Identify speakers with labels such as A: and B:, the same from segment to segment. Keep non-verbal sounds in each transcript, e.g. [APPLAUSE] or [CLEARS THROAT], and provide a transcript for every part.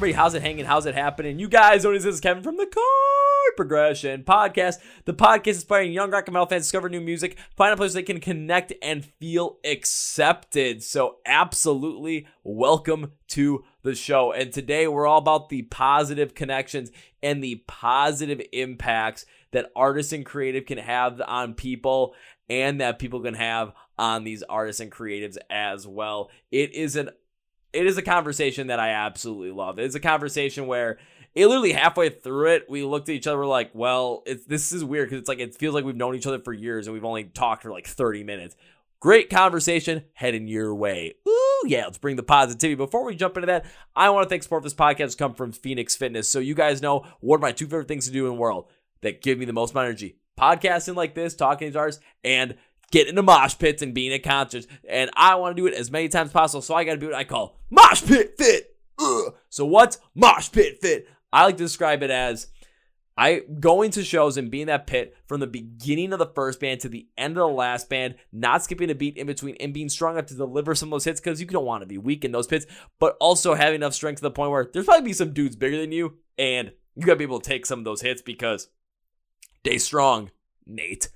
A: on, How's it hanging? How's it happening? You guys this is Kevin from the Chord Progression Podcast. The podcast inspiring young rock and metal fans discover new music, find a place they can connect and feel accepted. So, absolutely welcome to the show. And today we're all about the positive connections and the positive impacts that artists and creative can have on people and that people can have on these artists and creatives as well. It is an it is a conversation that I absolutely love. It's a conversation where it literally halfway through it, we looked at each other, we're like, well, it's this is weird because it's like it feels like we've known each other for years and we've only talked for like 30 minutes. Great conversation heading your way. Ooh, yeah, let's bring the positivity. Before we jump into that, I want to thank support this podcast come from Phoenix Fitness. So you guys know what are my two favorite things to do in the world that give me the most energy. Podcasting like this, talking to artists, and getting into mosh pits and being at concerts. And I want to do it as many times as possible. So I got to do what I call mosh pit fit. Ugh. So what's mosh pit fit? I like to describe it as I going to shows and being that pit from the beginning of the first band to the end of the last band, not skipping a beat in between and being strong enough to deliver some of those hits because you don't want to be weak in those pits, but also having enough strength to the point where there's probably be some dudes bigger than you and you got to be able to take some of those hits because stay strong, Nate.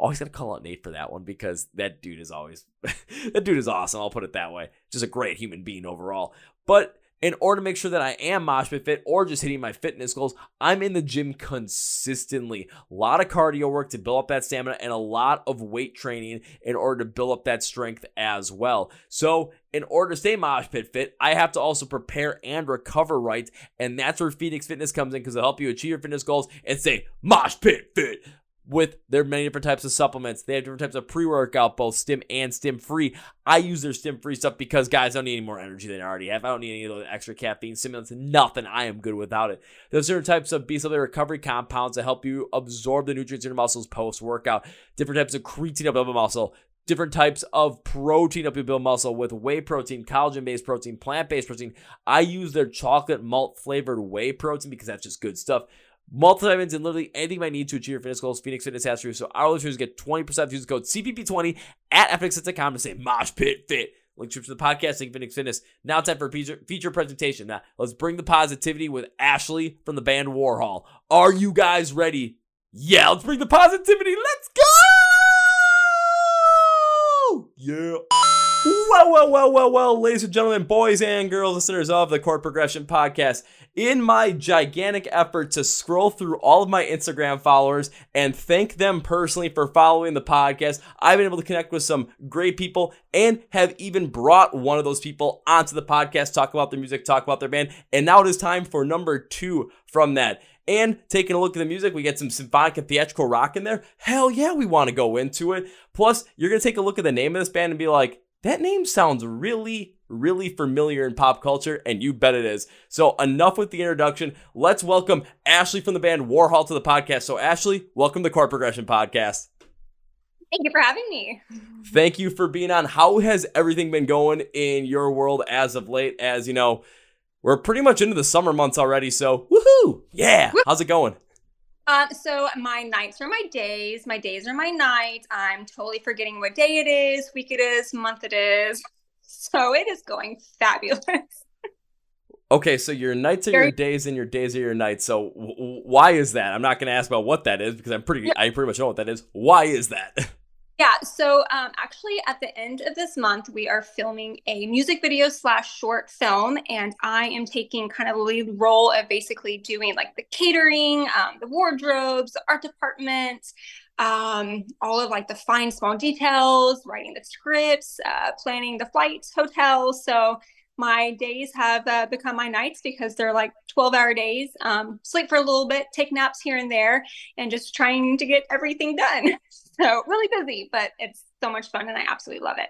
A: Always gotta call out Nate for that one because that dude is always [LAUGHS] that dude is awesome. I'll put it that way. Just a great human being overall. But in order to make sure that I am mosh pit fit or just hitting my fitness goals, I'm in the gym consistently. A lot of cardio work to build up that stamina and a lot of weight training in order to build up that strength as well. So, in order to stay mosh pit fit, I have to also prepare and recover right. And that's where Phoenix Fitness comes in because it'll help you achieve your fitness goals and stay mosh pit fit with their many different types of supplements. They have different types of pre-workout, both stim and stim free. I use their stim free stuff because guys I don't need any more energy than I already have. I don't need any of those extra caffeine stimulants. Nothing. I am good without it. There's certain types of B recovery compounds that help you absorb the nutrients in your muscles post workout. Different types of creatine to build muscle. Different types of protein up your build muscle with whey protein, collagen based protein, plant based protein. I use their chocolate malt flavored whey protein because that's just good stuff multivitamins, and literally anything might need to achieve your fitness goals. Phoenix Fitness has for you. So our listeners get 20% off. use code CPP20 at FXFit.com to say Mosh Pit Fit. Link to the podcast, link Phoenix Fitness. Now time for a feature, feature presentation. Now let's bring the positivity with Ashley from the band Worhol. Are you guys ready? Yeah, let's bring the positivity. Let's go! Yeah. Well, well, well, well, well, ladies and gentlemen, boys and girls, listeners of the Chord Progression Podcast. In my gigantic effort to scroll through all of my Instagram followers and thank them personally for following the podcast, I've been able to connect with some great people and have even brought one of those people onto the podcast, talk about their music, talk about their band. And now it is time for number two from that. And taking a look at the music, we get some symphonic and theatrical rock in there. Hell yeah, we want to go into it. Plus, you're going to take a look at the name of this band and be like, that name sounds really, really familiar in pop culture, and you bet it is. So, enough with the introduction. Let's welcome Ashley from the band Worhol to the podcast. So, Ashley, welcome to the Chord Progression Podcast.
B: Thank you for having me.
A: Thank you for being on. How has everything been going in your world as of late? As you know, we're pretty much into the summer months already. So, woohoo! Yeah. How's it going?
B: Um, so my nights are my days. My days are my nights. I'm totally forgetting what day it is, week it is, month it is. So it is going fabulous. [LAUGHS]
A: Okay, so your nights are your days and your days are your nights. So w- why is that? I'm not going to ask about what that is because I'm pretty I pretty much know what that is. Why is that? [LAUGHS]
B: Yeah, so um, actually, at the end of this month, we are filming a music video slash short film, and I am taking kind of the lead role of basically doing like the catering, um, the wardrobes, the art department, um, all of like the fine small details, writing the scripts, uh, planning the flights, hotels. So my days have uh, become my nights because they're like 12 hour days um, sleep for a little bit take naps here and there and just trying to get everything done [LAUGHS] so [LAUGHS] really busy but it's so much fun and i absolutely love it.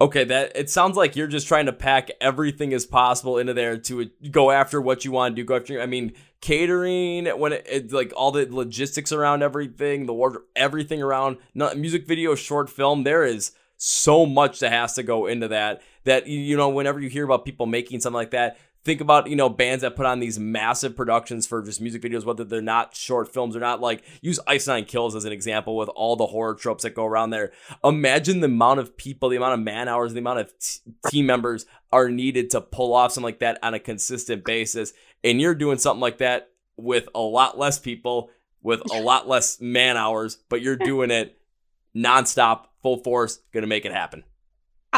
A: Okay that it sounds like you're just trying to pack everything as possible into there to uh, go after what you want to do go after i mean catering when it, it's like all the logistics around everything the wardrobe everything around not, music video short film there is so much that has to go into that that you know whenever you hear about people making something like that think about you know bands that put on these massive productions for just music videos whether they're not short films or not like use ice nine kills as an example with all the horror tropes that go around there. Imagine the amount of people the amount of man hours the amount of t- team members are needed to pull off something like that on a consistent basis and you're doing something like that with a lot less people with a lot less man hours but you're doing it nonstop full force gonna make it happen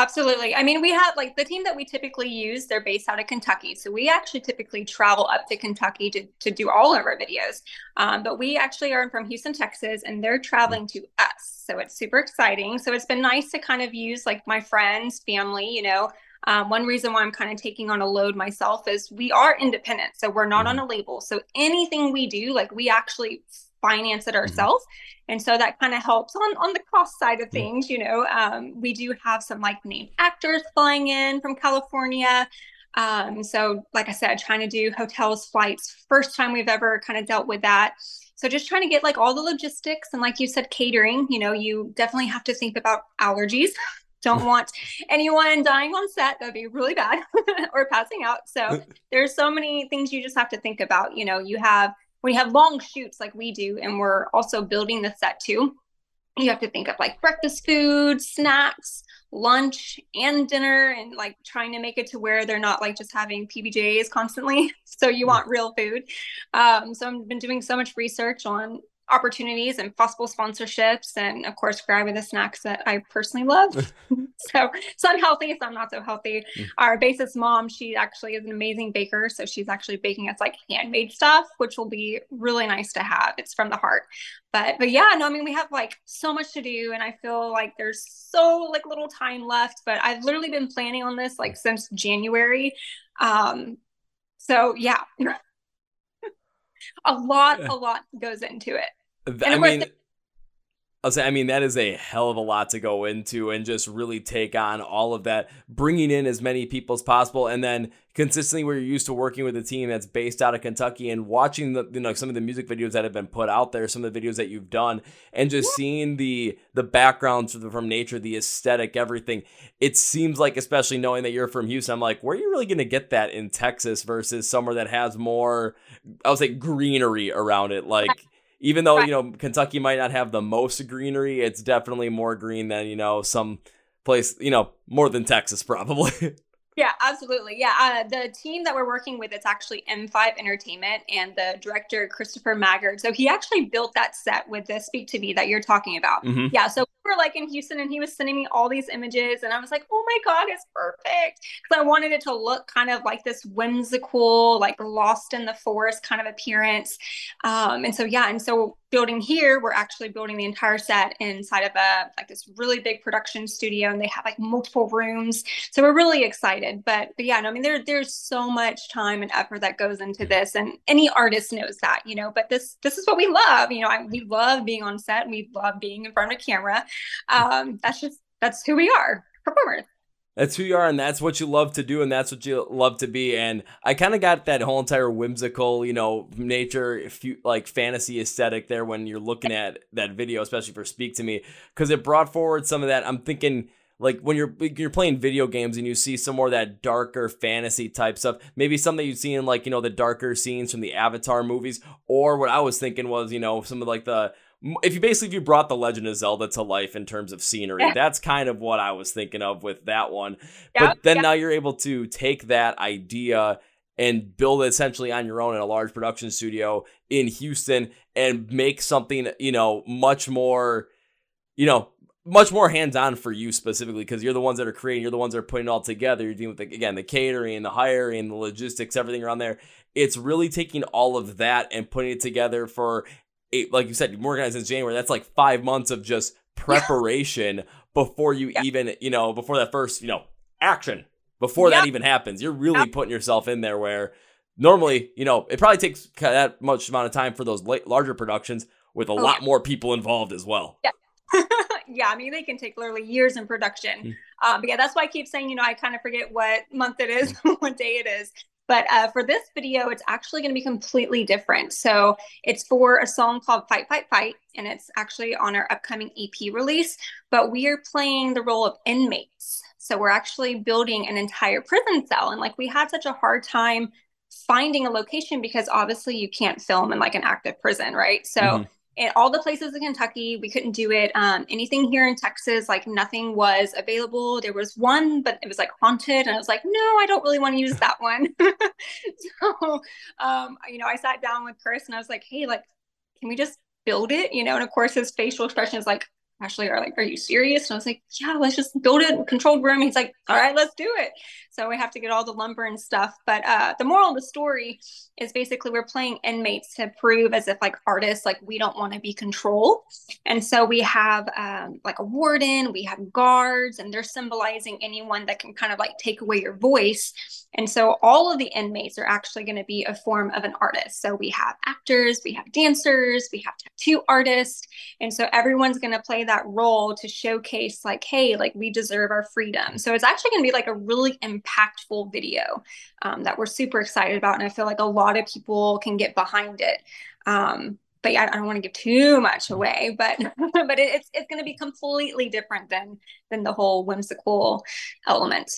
B: Absolutely. I mean, we have like the team that we typically use, they're based out of Kentucky. So we actually typically travel up to Kentucky to, to do all of our videos. Um, but we actually are from Houston, Texas, and they're traveling to us. So it's super exciting. So it's been nice to kind of use like my friends, family, you know. Um, one reason why I'm kind of taking on a load myself is we are independent. So we're not on mm-hmm. a label. So anything we do, like we actually finance it mm-hmm. ourselves. Mm-hmm. And so that kind of helps on, on the cost side of things. You know, um, we do have some like named actors flying in from California. Um, so, like I said, trying to do hotels, flights, first time we've ever kind of dealt with that. So, just trying to get like all the logistics and, like you said, catering. You know, you definitely have to think about allergies. [LAUGHS] Don't want anyone dying on set. That'd be really bad [LAUGHS] or passing out. So, there's so many things you just have to think about. You know, you have when you have long shoots like we do and we're also building the set too. You have to think of like breakfast food snacks lunch and dinner and like trying to make it to where they're not like just having pbjs constantly. [LAUGHS] So you want real food. Um, so i've been doing so much research on opportunities and possible sponsorships and of course grabbing the snacks that I personally love. [LAUGHS] [LAUGHS] so some healthy some not so healthy. Mm. Our bassist mom, she actually is an amazing baker. So she's actually baking us like handmade stuff, which will be really nice to have. It's from the heart. But but yeah, no, I mean we have like so much to do and I feel like there's so like little time left. But I've literally been planning on this like since January. Um so yeah. [LAUGHS] a lot, a lot goes into it.
A: I mean, I'll say, I mean, that is a hell of a lot to go into and just really take on all of that, bringing in as many people as possible, and then consistently where you're used to working with a team that's based out of Kentucky and watching the, you know, some of the music videos that have been put out there, some of the videos that you've done, and just seeing the the backgrounds from nature, the aesthetic, everything. It seems like, especially knowing that you're from Houston, I'm like, where are you really going to get that in Texas versus somewhere that has more, I would say, greenery around it, like even though right. you know Kentucky might not have the most greenery, it's definitely more green than you know some place you know more than Texas [LAUGHS] probably.
B: Yeah, absolutely. Yeah, uh, the team that we're working with, it's actually M5 Entertainment and the director Christopher Maggard. So he actually built that set with the Speak to Me that you're talking about. Mm-hmm. Yeah, so we were like in Houston and he was sending me all these images and I was like, oh my God, it's perfect. Because I wanted it to look kind of like this whimsical, like lost in the forest kind of appearance. Um, and so, yeah, and so building here, we're actually building the entire set inside of a like this really big production studio and they have like multiple rooms. So we're really excited. But but yeah, no, I mean there there's so much time and effort that goes into this and any artist knows that, you know, but this this is what we love. You know, I, we love being on set and we love being in front of a camera um, that's just that's who we are, performers.
A: That's who you are, and that's what you love to do, and that's what you love to be. And I kind of got that whole entire whimsical, you know, nature, if you like fantasy aesthetic there when you're looking at that video, especially for Speak to Me, because it brought forward some of that. I'm thinking like when you're you're playing video games and you see some more of that darker fantasy type stuff maybe something you've seen in like you know the darker scenes from the avatar movies or what i was thinking was you know some of like the if you basically if you brought the Legend of Zelda to life in terms of scenery, yeah. that's kind of what I was thinking of with that one. Yeah, but then yeah. now you're able to take that idea and build it essentially on your own in a large production studio in Houston and make something, you know, much more, you know, much more hands-on for you specifically because you're the ones that are creating, you're the ones that are putting it all together. You're dealing with the, again the catering, the hiring, the logistics, everything around there. It's really taking all of that and putting it together for eight, like you said, more organized since January. That's like five months of just [LAUGHS] preparation yeah. before you yeah. even, you know, before that first, you know, action. Before yeah. that even happens, you're really putting yourself in there. Where normally, you know, it probably takes that much amount of time for those larger productions with a oh, lot more people involved as well.
B: Yeah. [LAUGHS] yeah, I mean, they can take literally years in production. Mm. Um, but yeah, that's why I keep saying, you know, I kind of forget what month it is, [LAUGHS] what day it is. But uh, for this video, it's actually going to be completely different. So it's for a song called Fight, Fight, Fight, and it's actually on our upcoming EP release. But we are playing the role of inmates. So we're actually building an entire prison cell. And like we had such a hard time finding a location because obviously you can't film in like an active prison, right? So mm-hmm in all the places in Kentucky, we couldn't do it. Um, anything here in Texas, like nothing was available. There was one, but it was like haunted, and I was like, no, I don't really want to use that one. [LAUGHS] so, um, you know, I sat down with Chris and I was like, hey, like, can we just build it? You know, and of course, his facial expression is like, Ashley are like, Are you serious? And I was like, Yeah, let's just build it, controlled room. He's like, All right, let's do it. So we have to get all the lumber and stuff. But uh, the moral of the story is basically we're playing inmates to prove as if like artists, like we don't want to be controlled. And so we have um, like a warden, we have guards, and they're symbolizing anyone that can kind of like take away your voice. And so all of the inmates are actually going to be a form of an artist. So we have actors, we have dancers, we have tattoo artists. And so everyone's going to play that role to showcase, like, hey, like we deserve our freedom. So it's actually going to be like a really impactful video um, that we're super excited about. And I feel like a lot of people can get behind it. Um, but yeah, I don't want to give too much away, but [LAUGHS] but it, it's it's going to be completely different than than the whole whimsical element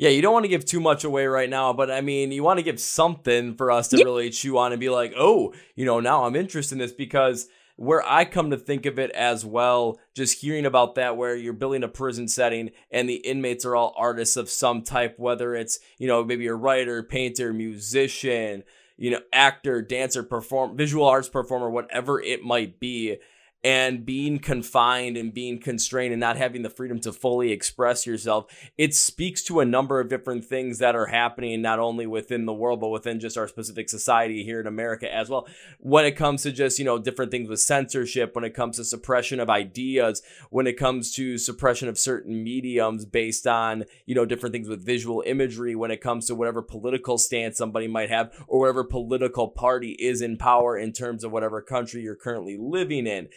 A: yeah, you don't want to give too much away right now, but I mean, you want to give something for us to really chew on and be like, oh, you know, now I'm interested in this because where I come to think of it as well, just hearing about that, where you're building a prison setting and the inmates are all artists of some type, whether it's, you know, maybe a writer, painter, musician, you know, actor, dancer, perform, visual arts performer, whatever it might be and being confined and being constrained and not having the freedom to fully express yourself, it speaks to a number of different things that are happening not only within the world, but within just our specific society here in America as well. When it comes to just, you know, different things with censorship, when it comes to suppression of ideas, when it comes to suppression of certain mediums based on, you know, different things with visual imagery, when it comes to whatever political stance somebody might have or whatever political party is in power in terms of whatever country you're currently living in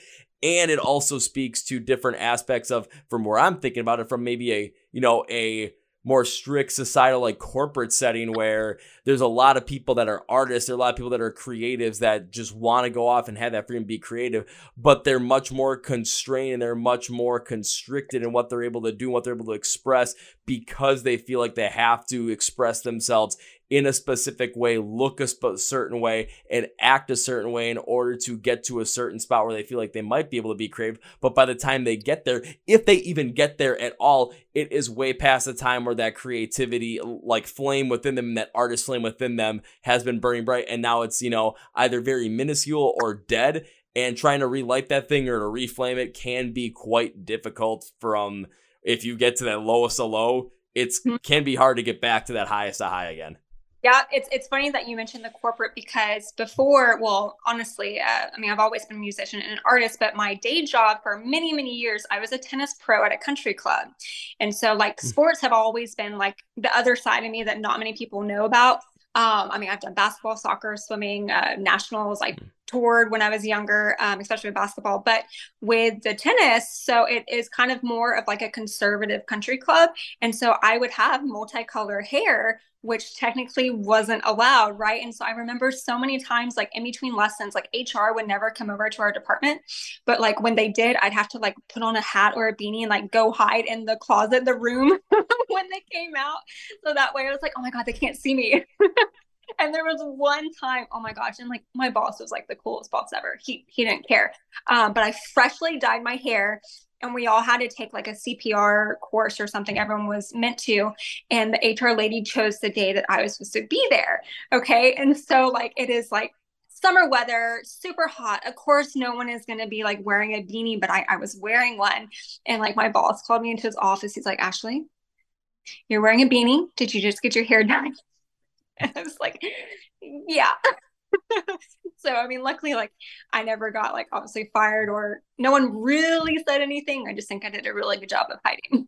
A: and it also speaks to different aspects of from where I'm thinking about it from maybe a you know a more strict societal like corporate setting where there's a lot of people that are artists there are a lot of people that are creatives that just want to go off and have that freedom be creative but they're much more constrained and they're much more constricted in what they're able to do what they're able to express because they feel like they have to express themselves in a specific way, look a sp- certain way, and act a certain way in order to get to a certain spot where they feel like they might be able to be craved. But by the time they get there, if they even get there at all, it is way past the time where that creativity, like flame within them, that artist flame within them, has been burning bright. And now it's, you know, either very minuscule or dead. And trying to relight that thing or to reflame it can be quite difficult from if you get to that lowest of low, it's hmm. can be hard to get back to that highest of high again.
B: Yeah, it's it's funny that you mentioned the corporate because before, well, honestly, uh, I mean, I've always been a musician and an artist, but my day job for many many years, I was a tennis pro at a country club, and so like mm. sports have always been like the other side of me that not many people know about. Um, I mean, I've done basketball, soccer, swimming, uh, nationals. I hmm. Toured when I was younger, um, especially with basketball. But with the tennis, so it is kind of more of like a conservative country club. And so I would have multicolor hair which technically wasn't allowed, right? And so I remember so many times, like in between lessons, like HR would never come over to our department, but like when they did, I'd have to like put on a hat or a beanie and like go hide in the closet, the room [LAUGHS] when they came out. So that way I was like, oh my God, they can't see me. [LAUGHS] and there was one time, oh my gosh, and like my boss was like the coolest boss ever. He he didn't care. Um, but I freshly dyed my hair and we all had to take like a CPR course or something. Everyone was meant to. And the HR lady chose the day that I was supposed to be there. Okay. And so, like, it is like summer weather, super hot. Of course, no one is going to be like wearing a beanie, but I, I was wearing one. And like, my boss called me into his office. He's like, Ashley, you're wearing a beanie. Did you just get your hair done? [LAUGHS] And I was like, yeah. [LAUGHS] so I mean, luckily, like I never got like obviously fired or no one really said anything. I just think I did a really good job of hiding.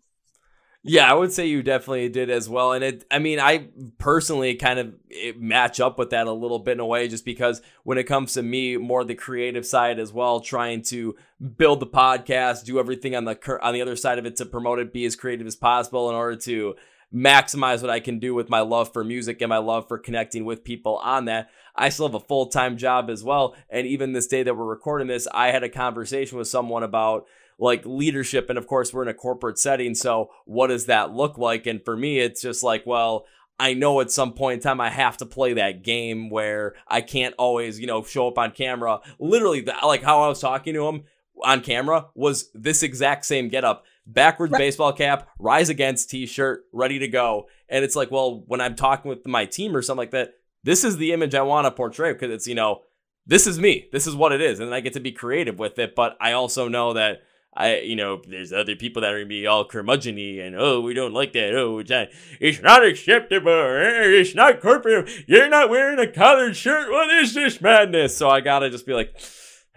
A: Yeah, I would say you definitely did as well. And it, I mean, I personally kind of match up with that a little bit in a way, just because when it comes to me, more the creative side as well, trying to build the podcast, do everything on the on the other side of it to promote it, be as creative as possible in order to maximize what I can do with my love for music and my love for connecting with people on that. I still have a full time job as well. And even this day that we're recording this, I had a conversation with someone about like leadership. And of course, we're in a corporate setting. So what does that look like? And for me, it's just like, well, I know at some point in time I have to play that game where I can't always, you know, show up on camera. Literally, like how I was talking to him on camera was this exact same getup backwards right. baseball cap, rise against t-shirt, ready to go. And it's like, well, when I'm talking with my team or something like that, this is the image I want to portray because it's, you know, this is me. This is what it is. And I get to be creative with it. But I also know that I, you know, there's other people that are gonna be all curmudgeony and oh, we don't like that. Oh, it's not, it's not acceptable. Eh, it's not corporate. You're not wearing a collared shirt. What is this madness? So I gotta just be like,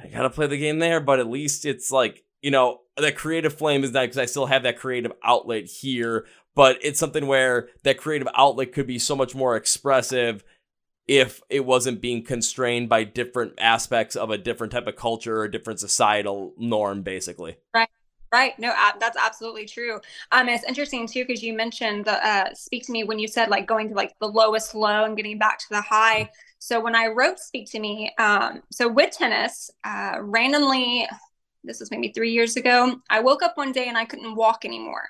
A: I gotta play the game there. But at least it's like, you know, that creative flame is not because I still have that creative outlet here. But it's something where that creative outlet could be so much more expressive if it wasn't being constrained by different aspects of a different type of culture or a different societal norm, basically.
B: Right. Right. No, that's absolutely true. Um, it's interesting too because you mentioned the uh, "Speak to Me" when you said like going to like the lowest low and getting back to the high. So when I wrote "Speak to Me," um, so with tennis, uh, randomly, this was maybe three years ago, I woke up one day and I couldn't walk anymore.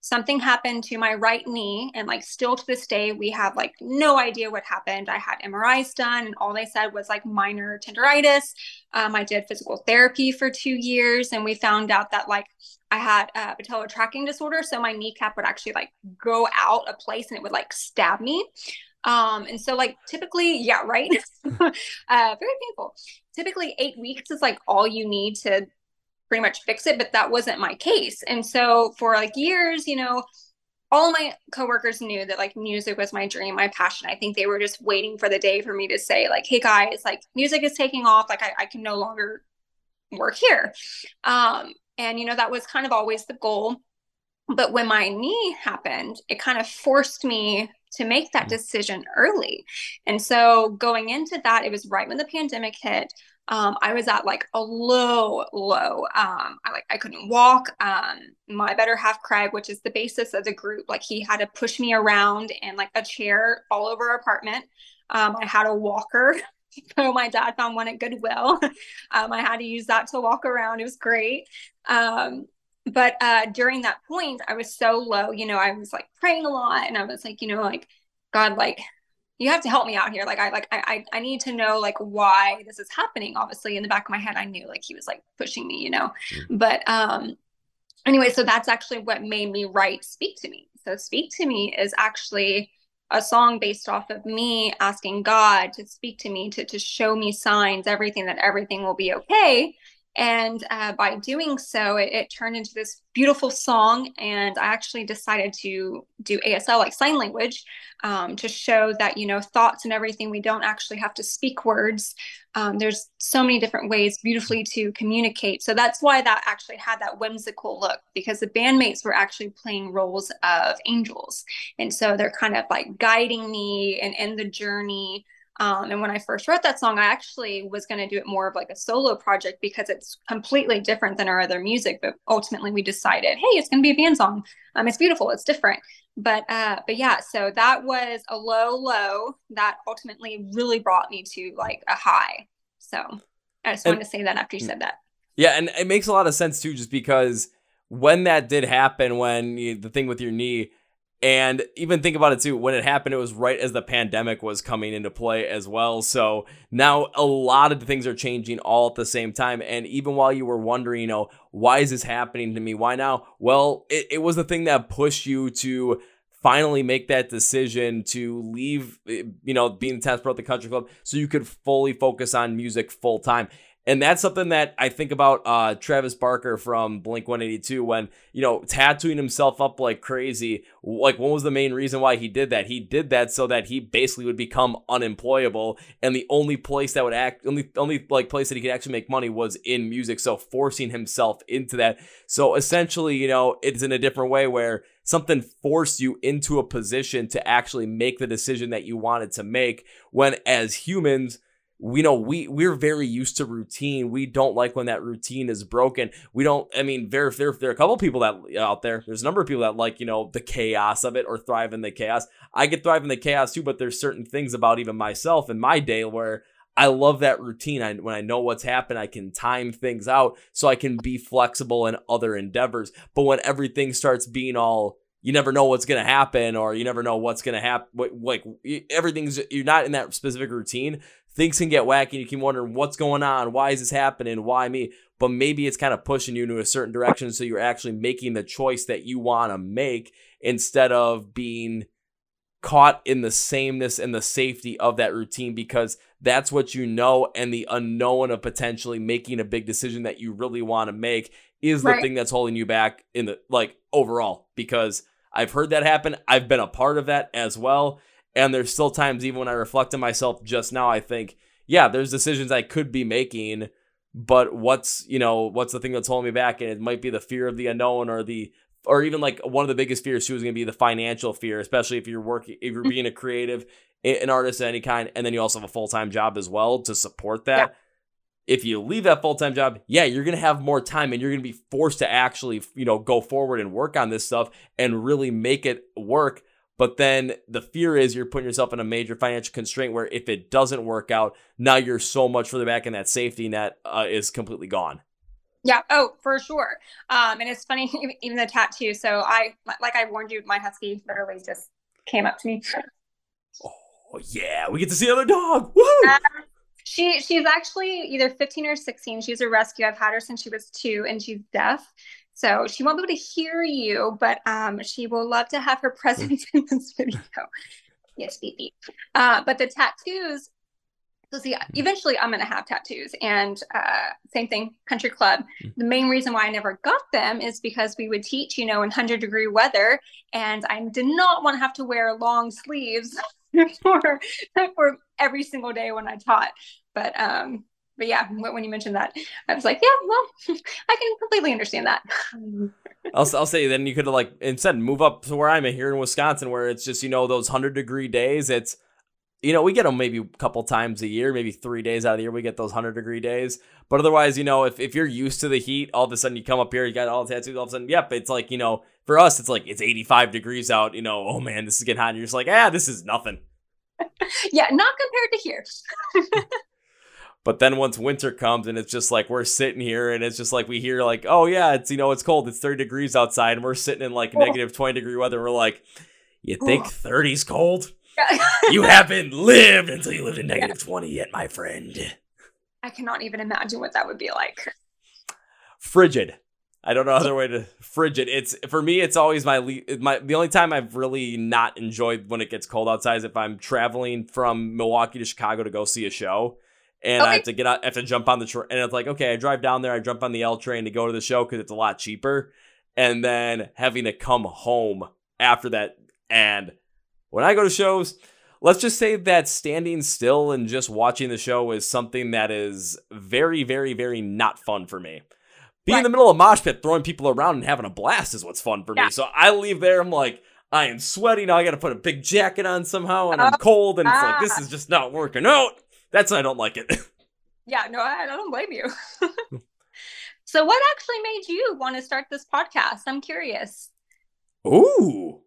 B: Something happened to my right knee and like still to this day we have like no idea what happened. I had mris done and all they said was like minor tenderitis. Um, i did physical therapy for two years and we found out that like i had a patellar tracking disorder so my kneecap would actually like go out a place and it would like stab me. Um, and so like typically yeah right? [LAUGHS] Uh, very painful. Typically eight weeks is like all you need to pretty much fix it, but that wasn't my case. And so for like years, you know, all my coworkers knew that like music was my dream, my passion. I think they were just waiting for the day for me to say, like, hey guys, like music is taking off, like I, I can no longer work here. Um, and you know, that was kind of always the goal. But when my knee happened, it kind of forced me to make that mm. decision early. And so going into that, it was right when the pandemic hit um, I was at like a low, low. Um, I like I couldn't walk. Um, my better half, Craig, which is the basis of the group, like he had to push me around in like a chair all over our apartment. Um, I had a walker. So [LAUGHS] my dad found one at Goodwill. [LAUGHS] um, I had to use that to walk around. It was great. Um, but uh, during that point, I was so low. You know, I was like praying a lot, and I was like, you know, like God, like you have to help me out here. Like I like I I need to know like why this is happening. Obviously, in the back of my head, I knew like he was like pushing me, you know. Mm-hmm. But um anyway, so that's actually what made me write Speak to Me. So Speak to Me is actually a song based off of me asking God to speak to me, to to show me signs, everything that everything will be okay. And uh, by doing so, it, it, turned into this beautiful song. And I actually decided to do ASL, like sign language, um, to show that, you know, thoughts and everything, we don't actually have to speak words. Um, there's so many different ways beautifully to communicate. So that's why that actually had that whimsical look, because the bandmates were actually playing roles of angels. And so they're kind of like guiding me and in the journey um, and when I first wrote that song, I actually was going to do it more of like a solo project because it's completely different than our other music. But ultimately, we decided, hey, it's going to be a band song. Um, it's beautiful, it's different. But uh, but yeah, so that was a low low that ultimately really brought me to like a high. So I just wanted and, to say that after you said that.
A: Yeah, and it makes a lot of sense too, just because when that did happen, when you, the thing with your knee and even think about it too, when it happened, it was right as the pandemic was coming into play as well. So now a lot of things are changing all at the same time. And even while you were wondering, you know, why is this happening to me? Why now? Well, it, it was the thing that pushed you to finally make that decision to leave, eh, you know, being the tennis pro at the country club so you could fully focus on music full time. And that's something that I think about uh, Travis Barker from Blink 182 when, you know, tattooing himself up like crazy. Like, what was the main reason why he did that? He did that so that he basically would become unemployable. And the only place that would act, only, only like place that he could actually make money was in music. So forcing himself into that. So essentially, you know, it's in a different way where something forced you into a position to actually make the decision that you wanted to make when as humans, we know we we're very used to routine. We don't like when that routine is broken. We don't. I mean, there there there are a couple people that out there. There's a number of people that like you know the chaos of it or thrive in the chaos. I could thrive in the chaos too, but there's certain things about even myself in my day where I love that routine. I, when I know what's happened, I can time things out so I can be flexible in other endeavors. But when everything starts being all, you never know what's going to happen or you never know what's going to happen. Like everything's, you're not in that specific routine. Things can get wacky. And you can wonder what's going on. Why is this happening? Why me? But maybe it's kind of pushing you into a certain direction. So you're actually making the choice that you want to make instead of being caught in the sameness and the safety of that routine because that's what you know and the unknown of potentially making a big decision that you really want to make is the right. thing that's holding you back in the like overall because I've heard that happen. I've been a part of that as well. And there's still times even when I reflect on myself just now, I think, yeah, there's decisions I could be making, but what's, you know, what's the thing that's holding me back? And it might be the fear of the unknown or the or even like one of the biggest fears too is going to be the financial fear, especially if you're working, if you're mm-hmm. being a creative, an artist of any kind, and then you also have a full time job as well to support that. Yeah. If you leave that full time job, yeah, you're going to have more time and you're going to be forced to actually, you know, go forward and work on this stuff and really make it work. But then the fear is you're putting yourself in a major financial constraint where if it doesn't work out, now you're so much further back in that safety net uh, is completely gone.
B: Yeah. Oh, for sure. Um, and it's funny, [LAUGHS] even the tattoo. So I, like I warned you, my husky literally just came up to me.
A: Oh yeah, we get to see another dog. Woo! Um,
B: she she's actually either 15 or 16. She's a rescue. I've had her since she was two, and she's deaf. So she won't be able to hear you, but um, she will love to have her presence [LAUGHS] in this video. yes, beep. Uh, but the tattoos, so see, hmm. eventually I'm going to have tattoos, and uh, same thing, country club. Hmm. The main reason why I never got them is because we would teach, you know, in hundred degree weather, and I did not want to have to wear long sleeves [LAUGHS] for for every single day when I taught. But um, but yeah, when you mentioned that, I was like, yeah, well, [LAUGHS] I can completely understand that.
A: I'll, I'll say then you could like instead move up to where I'm at here in Wisconsin, where it's just you know those hundred degree days. It's you know, we get them maybe a couple times a year, maybe three days out of the year, we get those 100 degree days. But otherwise, you know, if, if you're used to the heat, all of a sudden you come up here, you got all the tattoos, all of a sudden, yep, it's like, you know, for us, it's like it's 85 degrees out, you know, oh man, this is getting hot. And you're just like, ah, this is nothing. [LAUGHS]
B: yeah, not compared to here. [LAUGHS]
A: but then once winter comes and it's just like we're sitting here and it's just like we hear like, oh yeah, it's you know, it's cold, it's 30 degrees outside, and we're sitting in like oh. negative 20 degree weather. we're like, you think 30's cold? you haven't lived until you lived in negative 20 yet, my friend.
B: I cannot even imagine what that would be like.
A: Frigid. I don't know other way to frigid. It's for me. It's always my my the only time I've really not enjoyed when it gets cold outside is if I'm traveling from Milwaukee to Chicago to go see a show, and okay. I have to get out, I have to jump on the train, and it's like okay, I drive down there, I jump on the L train to go to the show because it's a lot cheaper, and then having to come home after that, and when I go to shows, let's just say that standing still and just watching the show is something that is very, very, very not fun for me. Being right. in the middle of mosh pit, throwing people around and having a blast is what's fun for yeah. me. So I leave there, I'm like, I am sweaty now. I got to put a big jacket on somehow, and I'm uh, cold, and it's like this is just not working out. That's I don't like it. [LAUGHS]
B: yeah, no, I don't blame you. [LAUGHS] so, what actually made you want to start this podcast? I'm curious.
A: Ooh,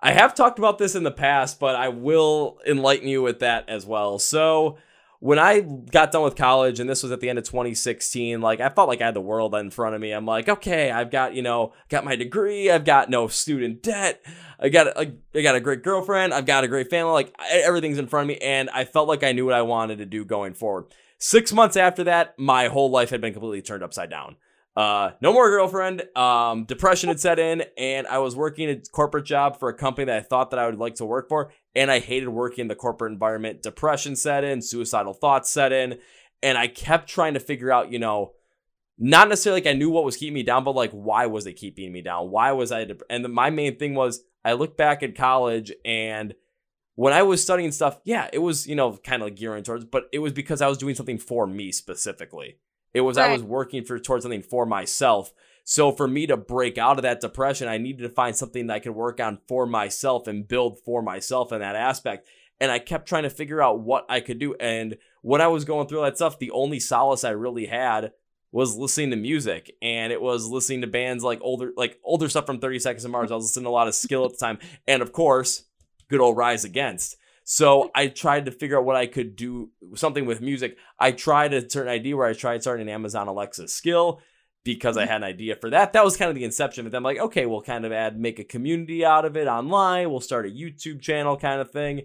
A: I have talked about this in the past, but I will enlighten you with that as well. So, when I got done with college, and this was at the end of 2016, like I felt like I had the world in front of me. I'm like, okay, I've got you know, got my degree, I've got no student debt, I got a, I got a great girlfriend, I've got a great family, like everything's in front of me, and I felt like I knew what I wanted to do going forward. Six months after that, my whole life had been completely turned upside down. Uh, no more girlfriend. Um, depression had set in, and I was working a corporate job for a company that I thought that I would like to work for, and I hated working in the corporate environment. Depression set in, suicidal thoughts set in, and I kept trying to figure out, you know, not necessarily like I knew what was keeping me down, but like why was it keeping me down? Why was I? Dep- and the, my main thing was I look back at college and when I was studying stuff, yeah, it was you know kind of like gearing towards, but it was because I was doing something for me specifically. It was right. I was working for towards something for myself. So for me to break out of that depression, I needed to find something that I could work on for myself and build for myself in that aspect. And I kept trying to figure out what I could do. And when I was going through that stuff, the only solace I really had was listening to music and it was listening to bands like older like older stuff from 30 Seconds to Mars. I was listening to a lot of Skillet at the time. And of course, good old Rise Against. So I tried to figure out what I could do something with music. I tried a certain idea where I tried starting an Amazon Alexa skill because I mm-hmm. had an idea for that. That was kind of the inception of them. Like, okay, we'll kind of add, make a community out of it online. We'll start a YouTube channel kind of thing.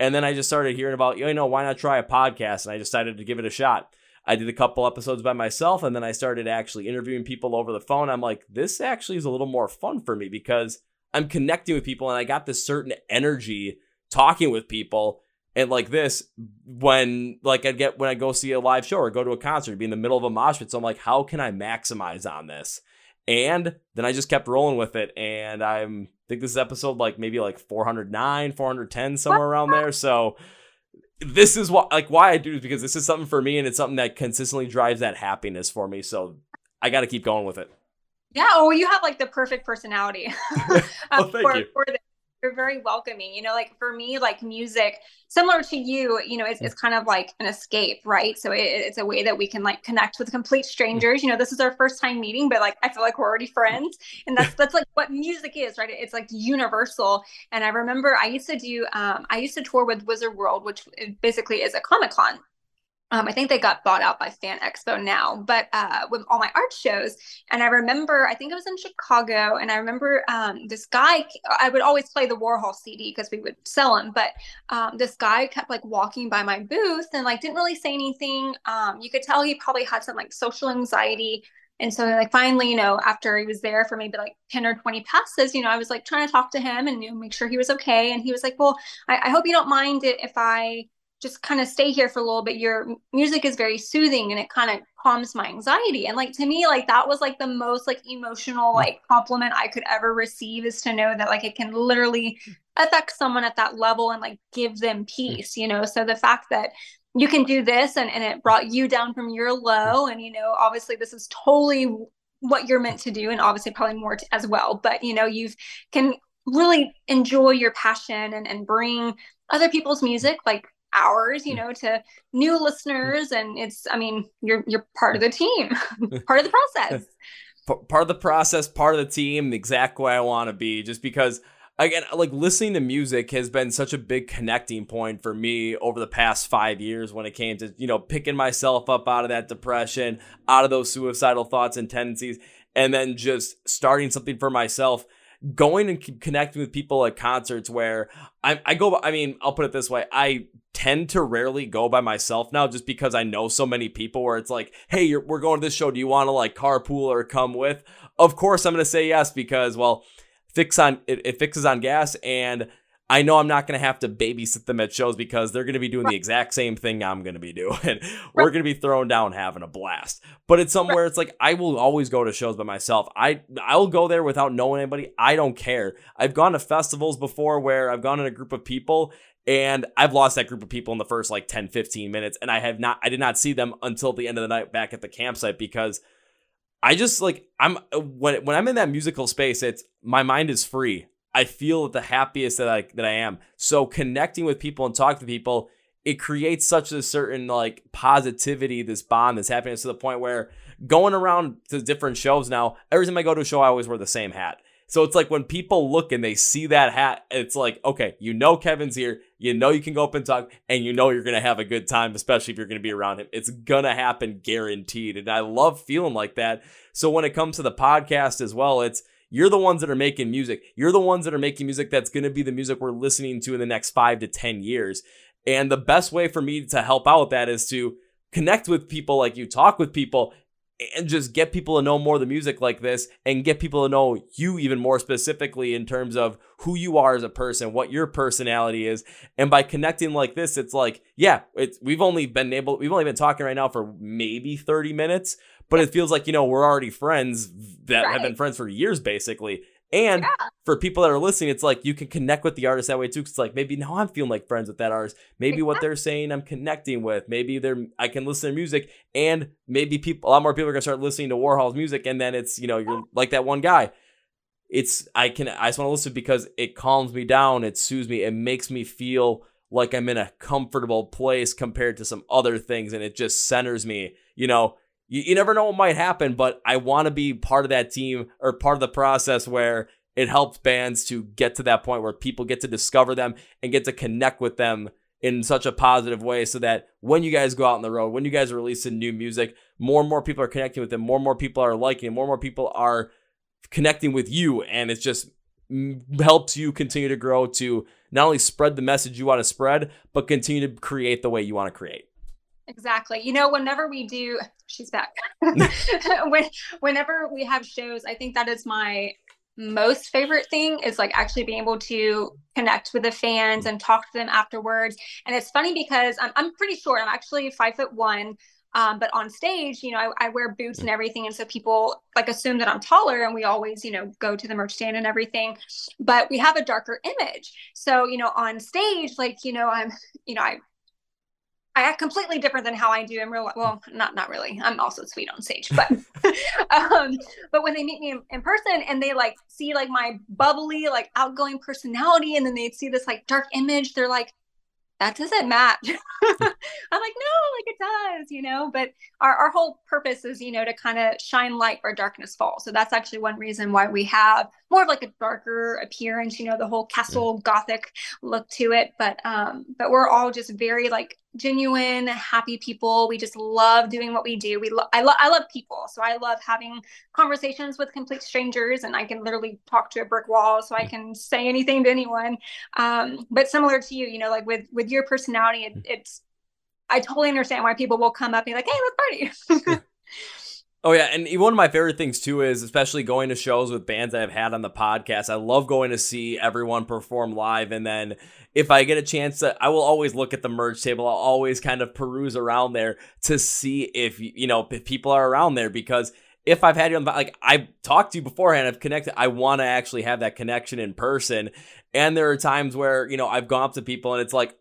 A: And then I just started hearing about, you know, why not try a podcast? And I decided to give it a shot. I did a couple episodes by myself and then I started actually interviewing people over the phone. I'm like, this actually is a little more fun for me because I'm connecting with people and I got this certain energy talking with people. And like this, when like I'd get when I go see a live show or go to a concert, be in the middle of a mosh pit. So I'm like, how can I maximize on this? And then I just kept rolling with it. And I'm I think this is episode like maybe like 409, 410, somewhere around there. So this is what like why I do is because this is something for me and it's something that consistently drives that happiness for me. So I got to keep going with it.
B: Yeah. Oh, you have like the perfect personality.
A: um, [LAUGHS] oh, [LAUGHS] thank
B: for,
A: you.
B: For the, you're very welcoming. You know, like for me, like music, similar to you, you know, it's, it's kind of like an escape, right? So it, it's a way that we can like connect with complete strangers. You know, this is our first time meeting, but like I feel like we're already friends, and that's that's like what music is, right? It's like universal. And I remember I used to do, um, I used to tour with Wizard World, which basically is a comic con um, I think they got bought out by Fan Expo now, but uh, with all my art shows. And I remember, I think it was in Chicago, and I remember um, this guy, I would always play the Worhol CD because we would sell them, but um, this guy kept like walking by my booth and like didn't really say anything. Um, you could tell he probably had some like social anxiety. And so, like, finally, you know, after he was there for maybe like 10 or 20 passes, you know, I was like trying to talk to him and you know, make sure he was okay. And he was like, Well, I, I hope you don't mind it if I, just kind of stay here for a little bit your music is very soothing and it kind of calms my anxiety. And like to me like that was like the most like emotional like compliment i could ever receive is to know that like it can literally affect someone at that level and like give them mm. peace you know? So the fact that you can do this and, and it brought you down from your low and you know obviously this is totally what you're meant to do and obviously probably more as well. But you know you can really enjoy your passion and, and bring other people's music like ours you mm. know to new listeners. And it's i mean you're you're part of the team [LAUGHS] [LAUGHS] part of the process. [LAUGHS]
A: Part of the process part of the team the exact way i want to be just because again like listening to music has been such a big connecting point for me over the past five years when it came to you know picking myself up out of that depression out of those suicidal thoughts and tendencies and then just starting something for myself going and connecting with people at concerts where I, I go i mean i'll put it this way i tend to rarely go by myself now just because I know so many people where it's like, hey, we're going to this show. Do you want to like carpool or come with? Of course, I'm going to say yes because, well, fix on it, it fixes on gas and I know I'm not going to have to babysit them at shows because they're going to be doing the exact same thing I'm going to be [LAUGHS] doing. We're going to be thrown down having a blast. But it's somewhere it's like I will always go to shows by myself. I I'll go there without knowing anybody. I don't care. I've gone to festivals before where I've gone in a group of people and I've lost that group of people in the first like 10, 15 minutes. And I have not, I did not see them until the end of the night back at the campsite because I just like, I'm, when, when I'm in that musical space, it's, my mind is free. I feel the happiest that I, that I am. So connecting with people and talking to people, it creates such a certain like positivity, this bond that's happening to the point where going around to different shows now, every time I go to a show, I always wear the same hat. So it's like when people look and they see that hat, it's like, okay, you know Kevin's here. You know you can go up and talk, and you know you're to have a good time, especially if you're to be around him. It's to happen guaranteed. And I love feeling like that. So when it comes to the podcast as well, it's you're the ones that are making music. You're the ones that are making music that's going to be the music we're listening to in the next five to 10 years. And the best way for me to help out with that is to connect with people like you, talk with people, and just get people to know more of the music like this and get people to know you even more specifically in terms of who you are as a person, what your personality is. And by connecting like this, it's like, yeah, it's we've only been able we've only been talking right now for maybe 30 minutes, but it feels like, you know, we're already friends that right. have been friends for years basically. And yeah. for people that are listening, it's like you can connect with the artist that way too. Cause it's like maybe now I'm feeling like friends with that artist. Maybe exactly. what they're saying I'm connecting with. Maybe they're I can listen to music, and maybe people a lot more people are gonna start listening to Worhol's music, and then it's you know you're like that one guy. It's I can I just want to listen because it calms me down, it soothes me, it makes me feel like I'm in a comfortable place compared to some other things, and it just centers me. You know, you, you never know what might happen, but I want to be part of that team or part of the process where it helps bands to get to that point where people get to discover them and get to connect with them in such a positive way so that when you guys go out on the road, when you guys are releasing new music, more and more people are connecting with them, more and more people are liking, it, more and more people are connecting with you, and it just mm, helps you continue to grow to not only spread the message you want to spread, but continue to create the way you want to create.
B: Exactly. You know, whenever we do, [LAUGHS] she's back. [LAUGHS] [LAUGHS] when, whenever we have shows, I think that is my most favorite thing is like actually being able to connect with the fans and talk to them afterwards. And it's funny because I'm, I'm pretty short. I'm actually five foot one. Um, but on stage, you know, I, I, wear boots and everything. And so people like assume that I'm taller and we always, you know, go to the merch stand and everything. But we have a darker image. So, you know, on stage, like, you know, I'm, you know, I I act completely different than how I do in real life. Well, not not really. I'm also sweet on stage, but [LAUGHS] [LAUGHS] um, but when they meet me in, in, person and they like see like my bubbly, like outgoing personality, and then they see this like dark image, they're like, that doesn't match. [LAUGHS] I'm like, no, like it does, you know, but our, our whole purpose is, you know, to kind of shine light where darkness falls. So that's actually one reason why we have more of like a darker appearance, you know, the whole castle gothic look to it. But, um, but we're all just very like genuine, happy people. We just love doing what we do. We lo- I, lo- I love people. So I love having conversations with complete strangers and I can literally talk to a brick wall so I can say anything to anyone. Um, but similar to you, you know, like with, with your personality, it, it's, I totally understand why people will come up and be like, Hey, let's party. [LAUGHS]
A: Oh yeah, and one of my favorite things too is especially going to shows with bands I've had on the podcast. I love going to see everyone perform live, and then if I get a chance, to, I will always look at the merch table. I'll always kind of peruse around there to see if you know if people are around there because if I've had you on the like I've talked to you beforehand, I've connected. I want to actually have that connection in person, and there are times where you know I've gone up to people and it's like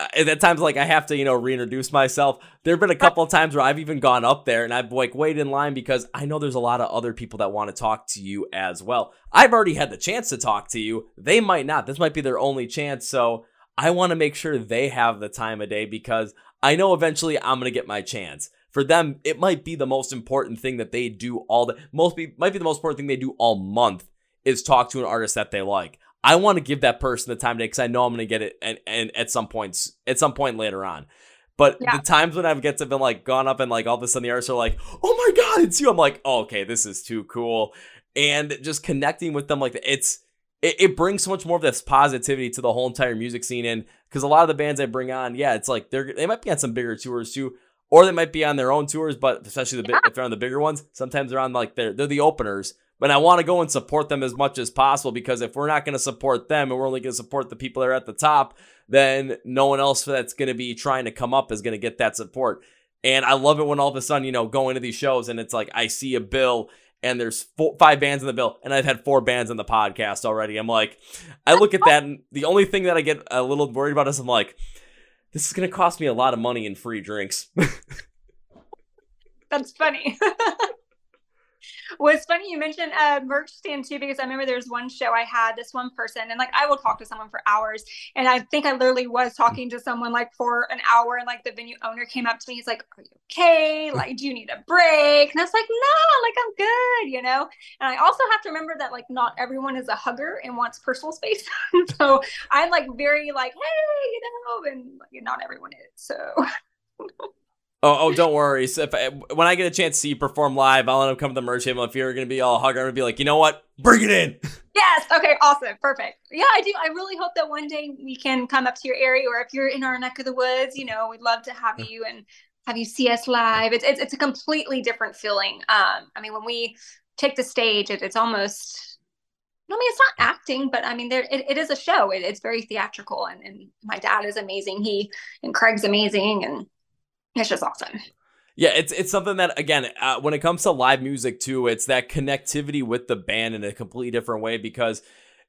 A: Uh, at times like I have to, you know, reintroduce myself. There have been a couple of times where I've even gone up there and I've like waited in line because I know there's a lot of other people that want to talk to you as well. I've already had the chance to talk to you. They might not. This might be their only chance. So I want to make sure they have the time of day because I know eventually I'm going to get my chance. For them, it might be the most important thing that they do all the most be, might be the most important thing they do all month is talk to an artist that they like. I want to give that person the time today because I know I'm going to get it and, and at some points at some point later on. But yeah. the times when I've get to been like gone up and like all of a sudden the artists are like, oh my god, it's you. I'm like, oh, okay, this is too cool, and just connecting with them like it's it, it brings so much more of this positivity to the whole entire music scene. And because a lot of the bands I bring on, yeah, it's like they're they might be on some bigger tours too, or they might be on their own tours, but especially the yeah. if they're on the bigger ones, sometimes they're on like they're they're the openers but I want to go and support them as much as possible because if we're not going to support them and we're only going to support the people that are at the top, then no one else that's going to be trying to come up is going to get that support. And I love it when all of a sudden, you know, going to these shows and it's like I see a bill and there's four, five bands in the bill, and I've had four bands in the podcast already. I'm like, I look at that, and the only thing that I get a little worried about is I'm like, this is going to cost me a lot of money in free drinks. [LAUGHS]
B: That's funny. [LAUGHS] it's funny you mentioned uh, merch stand too, because I remember there was one show I had this one person, and like I will talk to someone for hours, and I think I literally was talking to someone like for an hour, and like the venue owner came up to me, he's like, "Are you okay? Like, do you need a break?" And I was like, "No, like I'm good," you know. And I also have to remember that like not everyone is a hugger and wants personal space, [LAUGHS] so I'm like very like, "Hey," you know, and like, not everyone is. So. [LAUGHS]
A: Oh, oh, don't worry. So if I, when I get a chance to see you perform live, I'll end up coming to the merch table. If you're gonna be all hugger, I'm gonna be like, you know what? Bring it in. [LAUGHS]
B: Yes. Okay. Awesome. Perfect. Yeah, I do. I really hope that one day we can come up to your area, or if you're in our neck of the woods, you know, we'd love to have you and have you see us live. It's it's, it's a completely different feeling. Um, I mean, when we take the stage, it, it's almost. I mean, it's not acting, but I mean, there it, it is a show. It, it's very theatrical, and, and my dad is amazing. He and Craig's amazing, and it's just awesome.
A: Yeah, it's it's something that again, uh, when it comes to live music too, it's that connectivity with the band in a completely different way because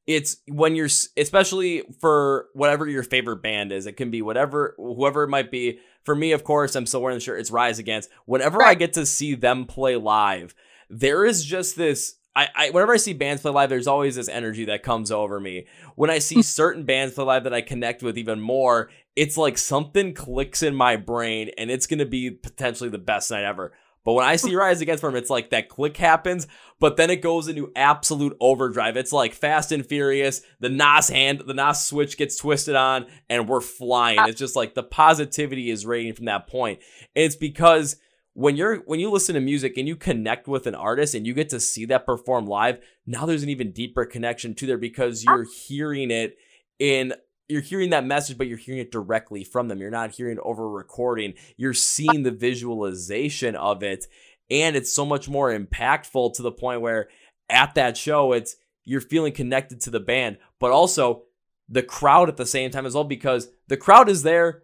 A: it's when you're especially for whatever your favorite band is, it can be whatever whoever it might be. For me, of course, I'm still wearing the shirt. It's Rise Against. Whenever right. I get to see them play live, there is just this I, I whenever I see bands play live, there's always this energy that comes over me. When I see [LAUGHS] certain bands play live that I connect with even more, it's like something clicks in my brain and it's gonna be potentially the best night ever. But when I see [LAUGHS] Rise Against Form, it's like that click happens, but then it goes into absolute overdrive. It's like Fast and Furious. The NOS hand, the NOS switch gets twisted on, and we're flying. It's just like the positivity is radiating from that point. And it's because when you're when you listen to music and you connect with an artist and you get to see that perform live, now there's an even deeper connection to there because ah. you're hearing it in you're hearing that message, but you're hearing it directly from them. You're not hearing over recording. You're ah. seeing the visualization of it. And it's so much more impactful to the point where at that show, it's you're feeling connected to the band, but also the crowd at the same time as well, because the crowd is there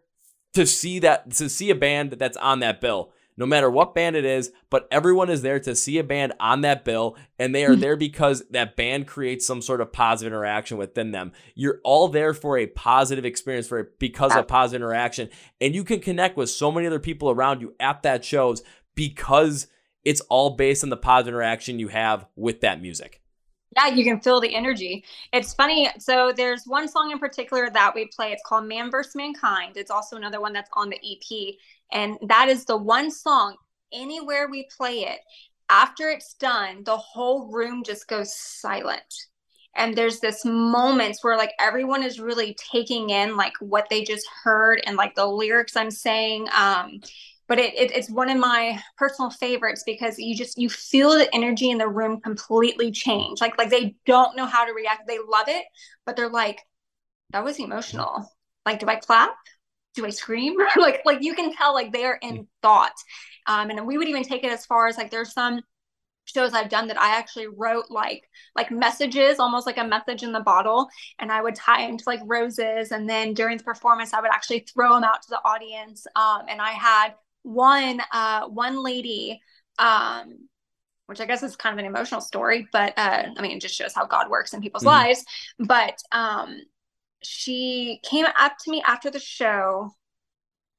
A: to see that to see a band that's on that bill no matter what band it is, but everyone is there to see a band on that bill, and they are mm-hmm. there because that band creates some sort of positive interaction within them. You're all there for a positive experience for because of positive interaction, and you can connect with so many other people around you at that shows because it's all based on the positive interaction you have with that music.
B: Yeah, you can feel the energy. It's funny. So there's one song in particular that we play. It's called Man vs. Mankind. It's also another one that's on the EP. And that is the one song anywhere we play it, after it's done, the whole room just goes silent. And there's this moments where like everyone is really taking in like what they just heard and like the lyrics I'm saying. Um, but it, it, it's one of my personal favorites because you just you feel the energy in the room completely change like like they don't know how to react they love it but they're like that was emotional like do i clap do I scream? [LAUGHS] like like you can tell like they are in thought. Um, and we would even take it as far as like there's some shows I've done that I actually wrote like like messages, almost like a message in the bottle, and I would tie into like roses. And then during the performance, I would actually throw them out to the audience. Um, and I had one uh, one lady, um, which I guess is kind of an emotional story, but uh, I mean, it just shows how God works in people's mm-hmm. lives. But um, she came up to me after the show.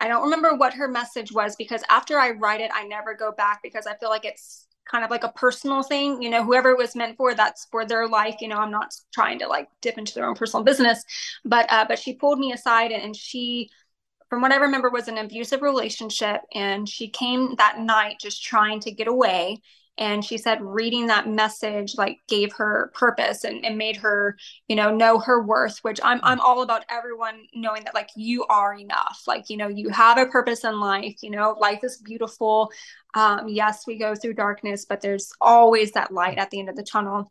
B: I don't remember what her message was because after I write it, I never go back because I feel like it's kind of like a personal thing. You know, whoever it was meant for, that's for their life. You know, I'm not trying to like dip into their own personal business, but uh, but she pulled me aside and, and she, from what I remember, was an abusive relationship, and she came that night just trying to get away and she said reading that message like gave her purpose and, and made her you know know her worth which i'm i'm all about everyone knowing that like you are enough. Like you know you have a purpose in life you know life is beautiful. Um yes we go through darkness but there's always that light at the end of the tunnel.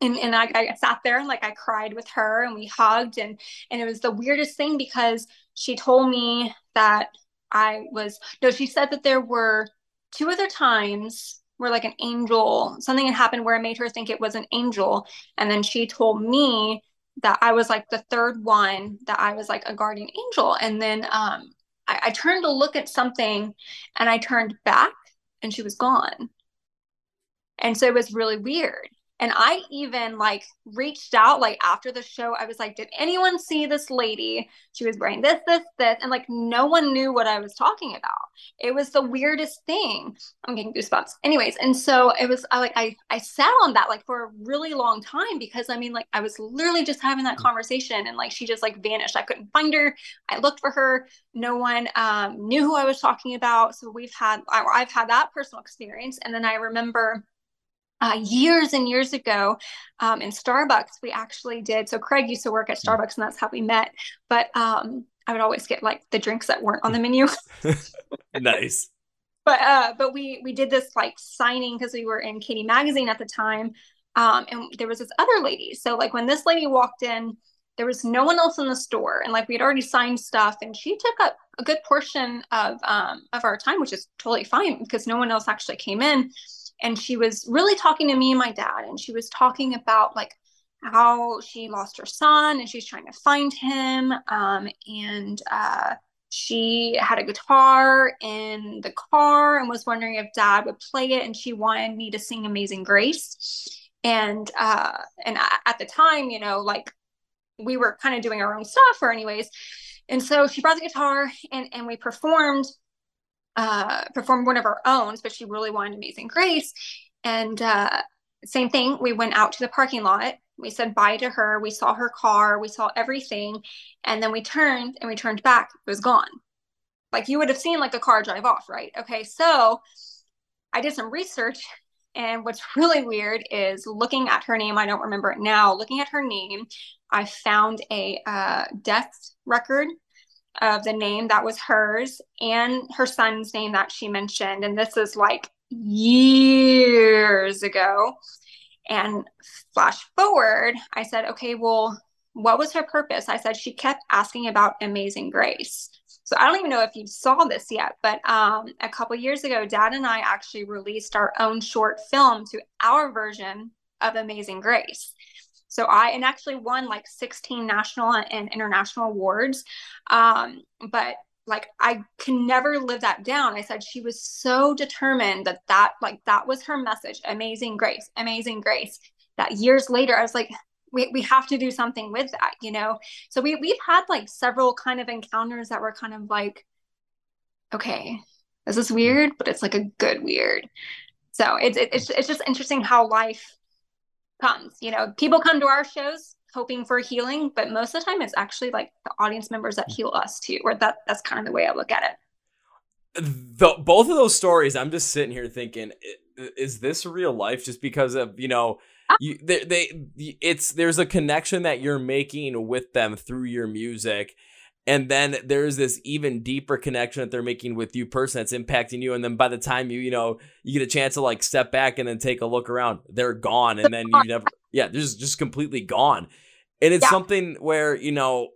B: And, and I, I sat there and like I cried with her and we hugged and and it was the weirdest thing because she told me that I was no she said that there were two other times where like an angel, something had happened where it made her think it was an angel. And then she told me that I was like the third one, that I was like a guardian angel. And then um, I, I turned to look at something and I turned back and she was gone. And so it was really weird. And I even like reached out like after the show. I was like, did anyone see this lady? She was wearing this, this, this. And like no one knew what I was talking about. It was the weirdest thing. I'm getting goosebumps. Anyways, and so it was I like I I sat on that like for a really long time because I mean like I was literally just having that conversation and like she just like vanished. I couldn't find her. I looked for her. No one um, knew who I was talking about. So we've had I, I've had that personal experience. And then I remember uh, years and years ago um, in Starbucks, we actually did. So Craig used to work at Starbucks, and that's how we met. But um, I would always get like the drinks that weren't on the menu. [LAUGHS] [LAUGHS]
A: nice.
B: But uh, but we we did this like signing because we were in Katie Magazine at the time, um, and there was this other lady. So like when this lady walked in, there was no one else in the store, and like we had already signed stuff, and she took up a good portion of um, of our time, which is totally fine because no one else actually came in and she was really talking to me and my dad and she was talking about like how she lost her son and she's trying to find him um, and uh, she had a guitar in the car and was wondering if dad would play it and she wanted me to sing amazing grace. And uh, and at the time you know like we were kind of doing our own stuff or anyways. And so she brought the guitar and and we performed uh, performed one of our own, but she really wanted Amazing Grace. And uh, same thing, we went out to the parking lot. We said bye to her. We saw her car. We saw everything. And then we turned and we turned back. It was gone. Like you would have seen like a car drive off, right? Okay. So I did some research and what's [LAUGHS] really weird is looking at her name, I don't remember it now. Looking at her name, I found a uh, death record of the name that was hers and her son's name that she mentioned. And this is like years ago. And flash forward, I said, okay, well, what was her purpose? I said, she kept asking about Amazing Grace. So I don't even know if you saw this yet, but um, a couple years ago, Dad and I actually released our own short film to our version of Amazing Grace. So I and actually won like 16 national and international awards. Um, but like I can never live that down. I said she was so determined that that like that was her message, amazing grace, amazing grace. That years later, I was like, we, we have to do something with that you know so we, we've had like several kind of encounters that were kind of like okay this is weird but it's like a good weird so it's it's, it's just interesting how life comes you know people come to our shows hoping for healing but most of the time it's actually like the audience members that heal us too or that that's kind of the way i look at it.
A: The, both of those stories i'm just sitting here thinking is this real life? Just because of you know ah. you they, they it's there's a connection that you're making with them through your music and then there's this even deeper connection that they're making with you person that's impacting you. And then by the time you you know you get a chance to like step back and then take a look around they're gone. And then you never yeah they're just, just completely gone. And it's yeah. something where you know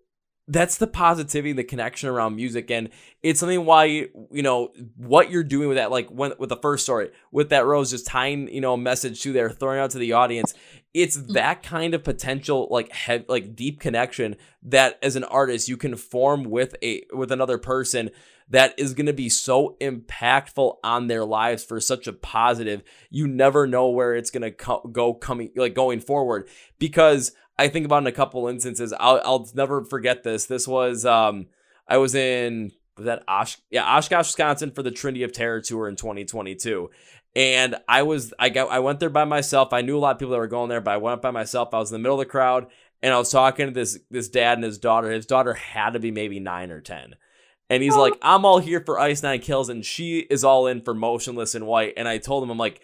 A: that's the positivity the connection around music and it's something why you know what you're doing with that like when with the first story with that rose just tying you know a message to there throwing out to the audience it's mm. that kind of potential like head like deep connection that as an artist you can form with a with another person that is going to be so impactful on their lives for such a positive you never know where it's going to co- go coming like going forward because I think about in a couple instances. I'll I'll never forget this. This was um I was in was that Osh yeah Oshkosh Wisconsin for the Trinity of Terror tour in 2022. And I was I got I went there by myself. I knew a lot of people that were going there, but I went up by myself. I was in the middle of the crowd and I was talking to this this dad and his daughter. His daughter had to be maybe 9 or 10. And he's oh. like, "I'm all here for Ice Nine Kills and she is all in for Motionless in White." And I told him I'm like,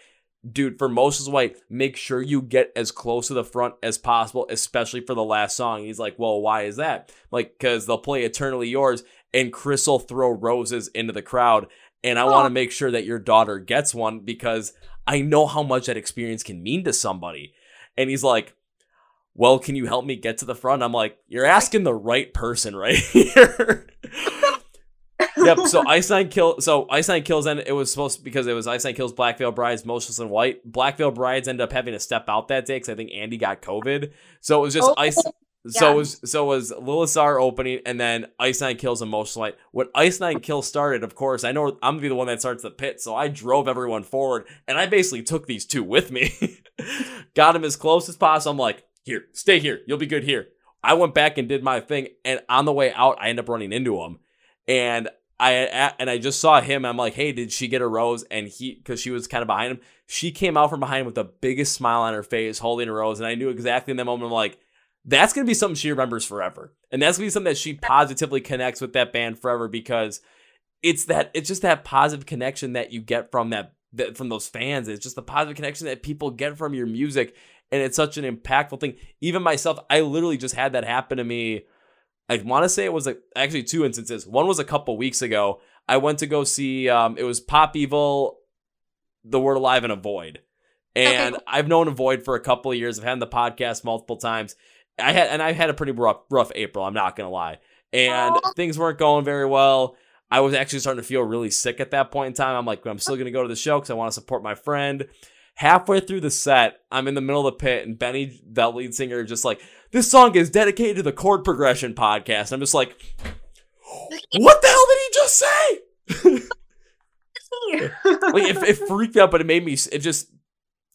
A: dude, for Motionless White, make sure you get as close to the front as possible, especially for the last song. He's like, well, why is that? Like, because they'll play Eternally Yours and Chris will throw roses into the crowd. And I oh. want to make sure that your daughter gets one because I know how much that experience can mean to somebody. And he's like, well, can you help me get to the front? I'm like, you're asking the right person right [LAUGHS] here [LAUGHS] yep. So Ice Nine kill. So Ice Nine kills, and it was supposed to, because it was Ice Nine kills Black Veil Brides, Motionless in White. Black Veil Brides ended up having to step out that day because I think Andy got COVID. So it was just oh, Ice. Yeah. So it was so it was Lilith Czar opening, and then Ice Nine kills Emotional Light. When Ice Nine kills started, of course, I know I'm gonna be the one that starts the pit, so I drove everyone forward, and I basically took these two with me, [LAUGHS] got him as close as possible. I'm like, here, stay here, you'll be good here. I went back and did my thing, and on the way out, I end up running into him, and I and I just saw him. I'm like, hey, did she get a rose? And he, because she was kind of behind him, she came out from behind with the biggest smile on her face, holding a rose. And I knew exactly in that moment, I'm like, that's gonna be something she remembers forever, and that's gonna be something that she positively connects with that band forever because it's that it's just that positive connection that you get from that, that from those fans. It's just the positive connection that people get from your music, and it's such an impactful thing. Even myself, I literally just had that happen to me I want to say it was like actually two instances. One was a couple weeks ago. I went to go see um, it was Pop Evil, The Word Alive, and Avoid. And okay. I've known Avoid for a couple of years. I've had the podcast multiple times. I had and I had a pretty rough rough April. I'm not gonna lie, and things weren't going very well. I was actually starting to feel really sick at that point in time. I'm like, I'm still gonna go to the show because I want to support my friend. Halfway through the set, I'm in the middle of the pit, and Benny, the lead singer, just like this song is dedicated to the chord progression podcast. I'm just like, what the hell did he just say? [LAUGHS] like it, it freaked me out, but it made me. It just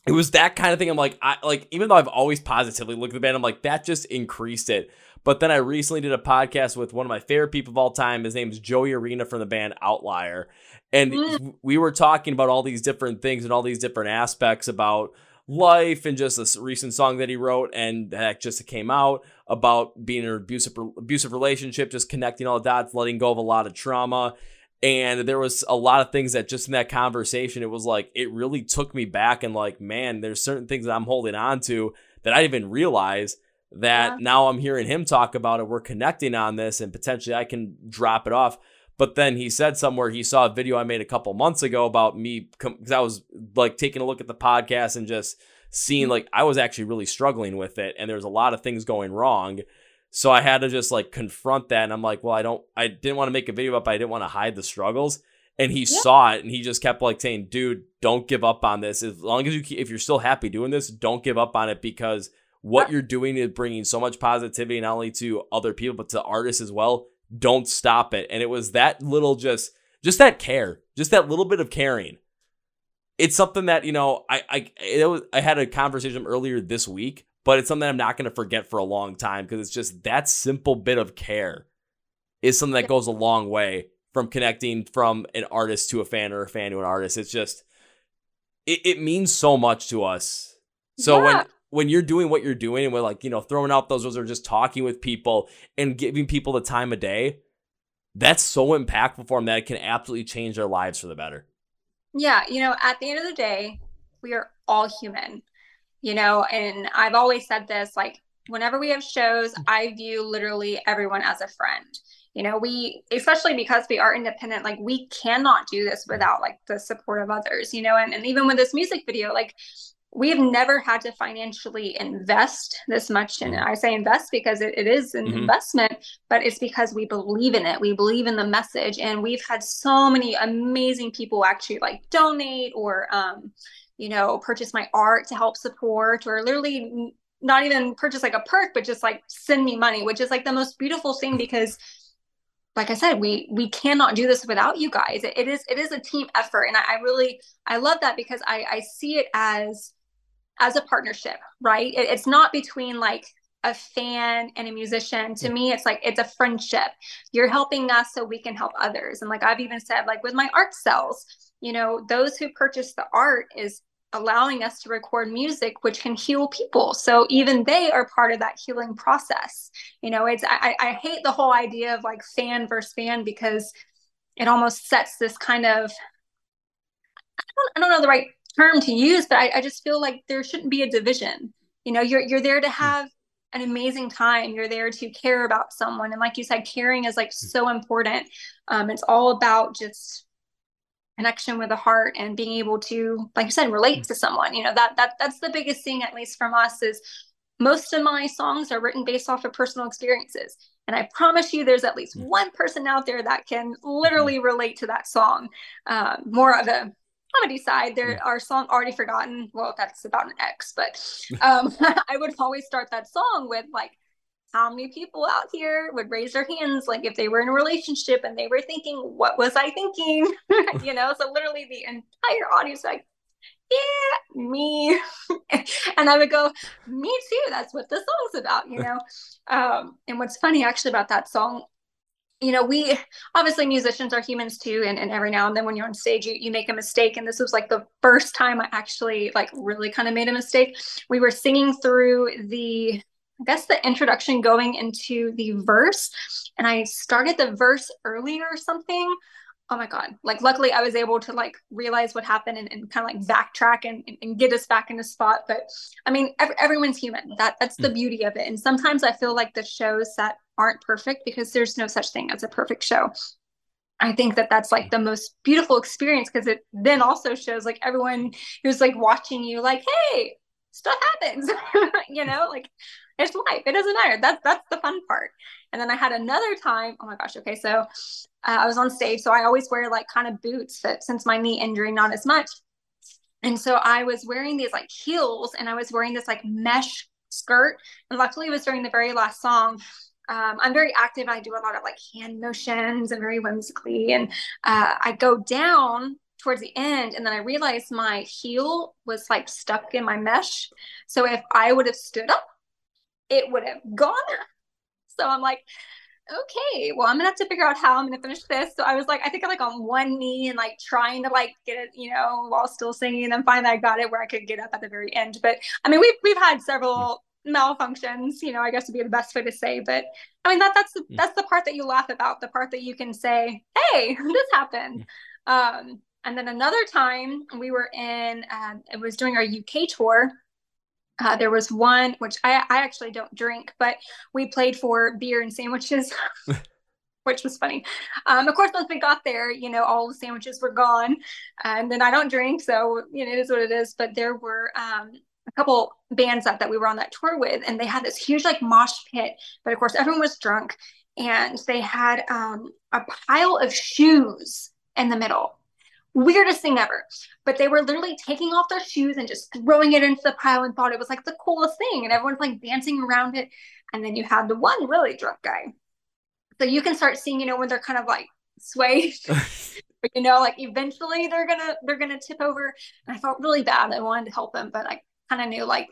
A: it was that kind of thing. I'm like, I like even though I've always positively looked at the band, I'm like that just increased it. But then I recently did a podcast with one of my favorite people of all time. His name is Joey Arena from the band Outlier, and mm. we were talking about all these different things and all these different aspects about life and just a recent song that he wrote and that just came out about being in an abusive abusive relationship, just connecting all the dots, letting go of a lot of trauma. And there was a lot of things that just in that conversation, it was like, it really took me back and like, man, there's certain things that I'm holding on to that I didn't even realize that yeah. now I'm hearing him talk about it. We're connecting on this and potentially I can drop it off. But then he said somewhere he saw a video I made a couple months ago about me because I was like taking a look at the podcast and just seeing mm-hmm. like I was actually really struggling with it and there's a lot of things going wrong. So I had to just like confront that and I'm like, well, I don't I didn't want to make a video up, I didn't want to hide the struggles. And he saw it and he just kept like saying, dude, don't give up on this. As long as you keep, if you're still happy doing this, don't give up on it because what you're doing is bringing so much positivity not only to other people but to artists as well don't stop it. And it was that little just just that care, just that little bit of caring. It's something that, you know, I I it was, I had a conversation earlier this week, but it's something I'm not going to forget for a long time because it's just that simple bit of care is something that goes a long way from connecting from an artist to a fan or a fan to an artist. It's just it, it means so much to us. So yeah. when when you're doing what you're doing and we're like, you know, throwing out those, those are just talking with people and giving people the time of day, that's so impactful for them that it can absolutely change their lives for the better.
B: Yeah. You know, at the end of the day, we are all human, you know, and I've always said this like, whenever we have shows, I view literally everyone as a friend. You know, we, especially because we are independent, like we cannot do this mm. without like the support of others, you know, and, and even with this music video, like we've never had to financially invest this much and i say invest because it, it is an mm-hmm. investment but it's because we believe in it we believe in the message and we've had so many amazing people actually like donate or um, you know purchase my art to help support or literally not even purchase like a perk but just like send me money which is like the most beautiful thing because like I said, we we cannot do this without you guys. It, it is it is a team effort, and I, I, really I love that because I I see it as as a partnership, right? It, it's not between like a fan and a musician. To me, it's like it's a friendship. You're helping us so we can help others. And like I've even said, like with my art cells, you know, those who purchase the art is allowing us to record music which can heal people so even they are part of that healing process you know it's i, I hate the whole idea of like fan versus fan because it almost sets this kind of I don't, I don't know the right term to use, but I, I just feel like there shouldn't be a division. You know, you're you're there to hmm. have an amazing time. You're there to care about someone, and like you said, caring is like hmm. so important. Um, it's all about just connection with the heart and being able to, like you said, relate hmm. to someone. You know that that that's the biggest thing, at least from us, is most of my songs are written based off of personal experiences. And I promise you, there's at least one person out there that can literally relate to that song. Um, more of a comedy side, there yeah. our song already forgotten. Well, that's about an ex, but [LAUGHS] um, [LAUGHS] I would always start that song with like, how many people out here would raise their hands like if they were in a relationship and they were thinking, what was I thinking? [LAUGHS] you know, so literally the entire audience like, yeah, me. and I would go, me too. That's what the song's about, you know? um, and what's funny actually about that song you know, we obviously musicians are humans too, and, and every now and then when you're on stage, you, you make a mistake. And this was like the first time I actually like really kind of made a mistake. We were singing through the I guess the introduction going into the verse, and I started the verse earlier or something. Oh my god! Like luckily, I was able to like realize what happened and, and kind of like backtrack and, and get us back in the spot. But I mean, every, everyone's human. That that's the hmm. beauty of it. And sometimes I feel like the shows that aren't perfect because there's no such thing as a perfect show. I think that that's like the most beautiful experience because it then also shows like everyone who's like watching you like, hey, stuff happens, [LAUGHS] you know, like it's life. It doesn't matter. That's that's the fun part. And then I had another time. Oh my gosh. Okay, so uh, I was on stage, so I always wear like kind of boots, but since my knee injury, not as much. And so I was wearing these like heels, and I was wearing this like mesh skirt. And luckily, it was during the very last song um, I'm very active. I do a lot of like hand motions and very whimsically. And uh, I go down towards the end and then I realized my heel was like stuck in my mesh. So if I would have stood up, it would have gone. So I'm like, okay, well, I'm gonna have to figure out how I'm gonna finish this. So I was like, I think I'm like on one knee and like trying to like get it, you know, while still singing. And then finally I got it where I could get up at the very end. But I mean, we've we've had several malfunctions, you know, I guess would be the best way to say. But I mean that that's the, mm. that's the part that you laugh about, the part that you can say, "Hey, [LAUGHS] this happened." Mm. Um, and then another time we were in, uh, it was doing our UK tour. Uh, there was one which I, I actually don't drink, but we played for beer and sandwiches. [LAUGHS] [LAUGHS] which was funny. Um, of course, once we got there, you know, all the sandwiches were gone, and then I don't drink, so you know, it is what it is. But there were um, a couple bands that, that we were on that tour with, and they had this huge like mosh pit, but of course, everyone was drunk, and they had um, a pile of shoes in the middle. Weirdest thing ever. But they were literally taking off their shoes and just throwing it into the pile and thought it was like the coolest thing. And everyone's like dancing around it. And then you had the one really drunk guy so you can start seeing, you know, when they're kind of like swayed. [LAUGHS] [LAUGHS] you know, like eventually they're gonna they're gonna tip over. And I felt really bad. I wanted to help them, but I kind of knew like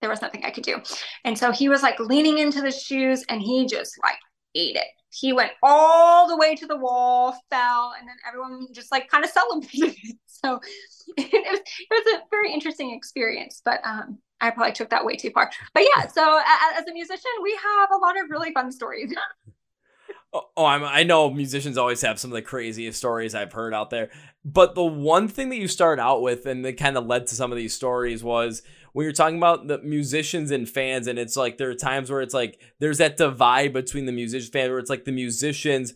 B: there was nothing I could do. And so he was like leaning into the shoes and he just like ate it. He went all the way to the wall, fell, and then everyone just like kind of celebrated. [LAUGHS] so [LAUGHS] it was, it was a very interesting experience. But um, I probably took that way too far. But yeah, so as a musician, we have a lot of really fun stories. [LAUGHS]
A: Oh, oh, I'm, I know musicians always have some of the craziest stories I've heard out there. But the one thing that you started out with and that kind of led to some of these stories was when you're talking about the musicians and fans, and it's like there are times where it's like there's that divide between the musician fan where it's like the musicians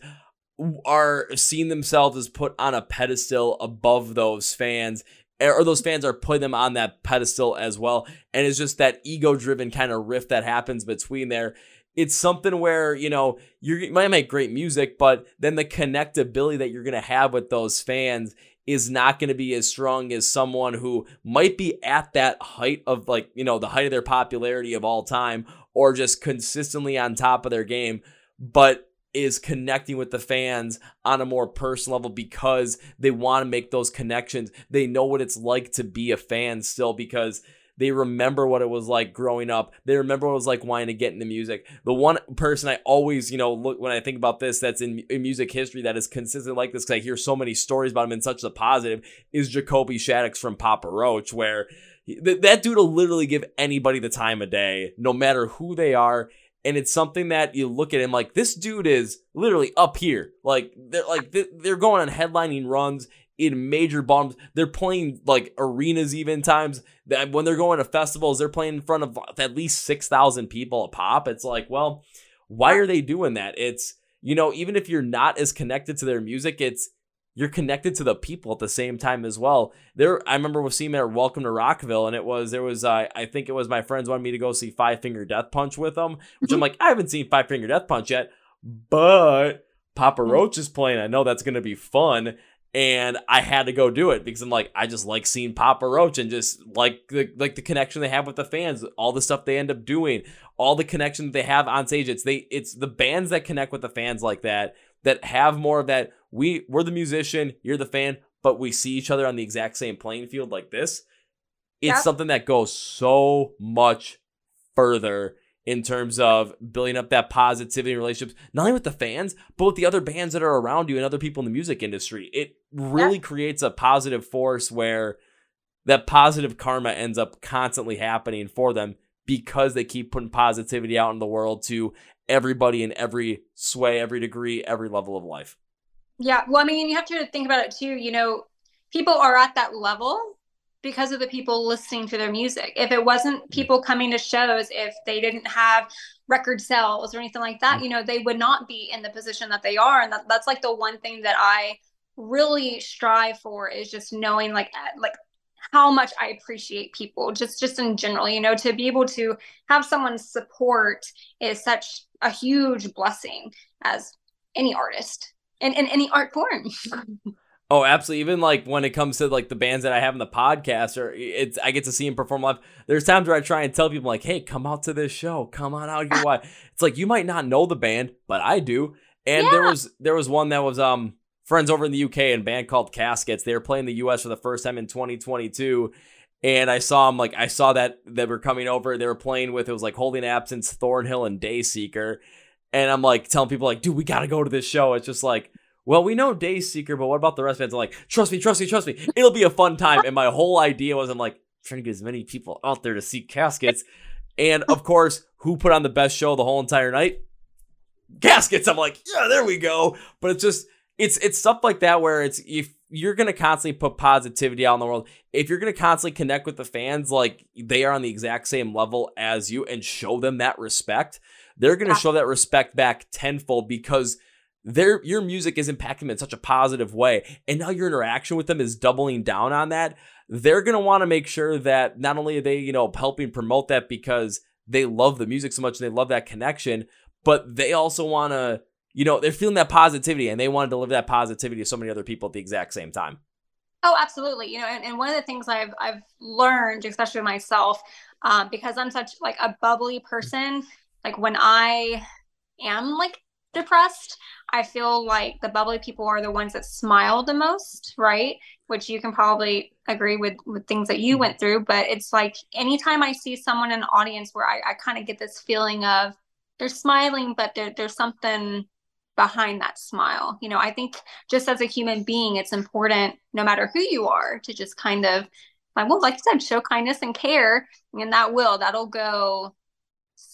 A: are seeing themselves as put on a pedestal above those fans or those fans are putting them on that pedestal as well and it's just that ego driven kind of rift that happens between there. It's something where you know you might make great music, but then the connectability that you're gonna have with those fans is not going to be as strong as someone who might be at that height of like you know the height of their popularity of all time or just consistently on top of their game but is connecting with the fans on a more personal level because they want to make those connections. They know what it's like to be a fan still because they remember what it was like growing up. They remember what it was like wanting to get into music. The one person I always, you know, look when I think about this that's in, in music history that is consistent like this because I hear so many stories about him in such a positive is Jacoby Shaddix from Papa Roach, where th- that dude will literally give anybody the time of day, no matter who they are. And it's something that you look at him like this dude is literally up here. Like they're like they're going on headlining runs in major bombs. They're playing like arenas even times. When they're going to festivals, they're playing in front of at least 6,000 people a pop. It's like, well, why are they doing that? It's, you know, even if you're not as connected to their music, it's, you're connected to the people at the same time as well. There, I remember with seeing at Welcome to Rockville, and it was there was uh, I think it was my friends wanted me to go see Five Finger Death Punch with them, which I'm mm-hmm. like I haven't seen Five Finger Death Punch yet, but Papa mm. Roach is playing. I know that's gonna be fun and I had to go do it because I'm like I just like seeing Papa Roach and just like the like the connection they have with the fans, all the stuff they end up doing, all the connection they have on stage. It's they it's the bands that connect with the fans like that that have more of that. We we're the musician, you're the fan, but we see each other on the exact same playing field like this. It's yep. something that goes so much further in terms of building up that positivity relationships, not only with the fans, but with the other bands that are around you and other people in the music industry. It really yeah. creates a positive force where that positive karma ends up constantly happening for them because they keep putting positivity out in the world to everybody in every sway, every degree, every level of life.
B: Yeah. Well, I mean, you have to think about it too. You know, people are at that level because of the people listening to their music. If it wasn't people coming to shows, if they didn't have record sales or anything like that, mm. you know, they would not be in the position that they are. And that, that's like the one thing that I really strive for is just knowing like like how much I appreciate people just just in general, you know, to be able to have someone's support is such a huge blessing as any artist and in any art form. [LAUGHS]
A: Oh, absolutely. Even like when it comes to like the bands that I have in the podcast, or it's I get to see them perform live. There's times where I try and tell people like, "Hey, come out to this show. Come on out here." Why? It's like you might not know the band, but I do. And yeah. there was there was one that was um friends over in the UK and band called Caskets. They were playing the US for the first time in 2022. And I saw them like I saw that they were coming over. They were playing with it was like Holding Absence, Thornhill, and Dayseeker. And I'm like telling people like, dude, we gotta go to this show. It's just like well, we know Dayseeker, but what about the rest of it? Like, trust me, trust me, trust me. It'll be a fun time. And my whole idea was I'm like, trying to get as many people out there to see caskets. And of course, who put on the best show the whole entire night? Caskets. I'm like, yeah, there we go. But it's just it's it's stuff like that where it's if you're gonna constantly put positivity out in the world, if you're gonna constantly connect with the fans like they are on the exact same level as you and show them that respect, they're gonna show that respect back tenfold because their your music is impacting them in such a positive way. And now your interaction with them is doubling down on that. They're gonna want to make sure that not only are they, you know, helping promote that because they love the music so much and they love that connection, but they also want to, you know, they're feeling that positivity and they want to deliver that positivity to so many other people at the exact same time.
B: Oh, absolutely. You know, and, and one of the things I've I've learned, especially myself, um, because I'm such like a bubbly person, like when I am like depressed, I feel like the bubbly people are the ones that smile the most, right? Which you can probably agree with with things that you mm-hmm. went through. But it's like anytime I see someone in an audience where I, I kind of get this feeling of they're smiling, but there, there's something behind that smile. You know, I think just as a human being, it's important, no matter who you are, to just kind of, like, well, like you said, show kindness and care, and that will that'll go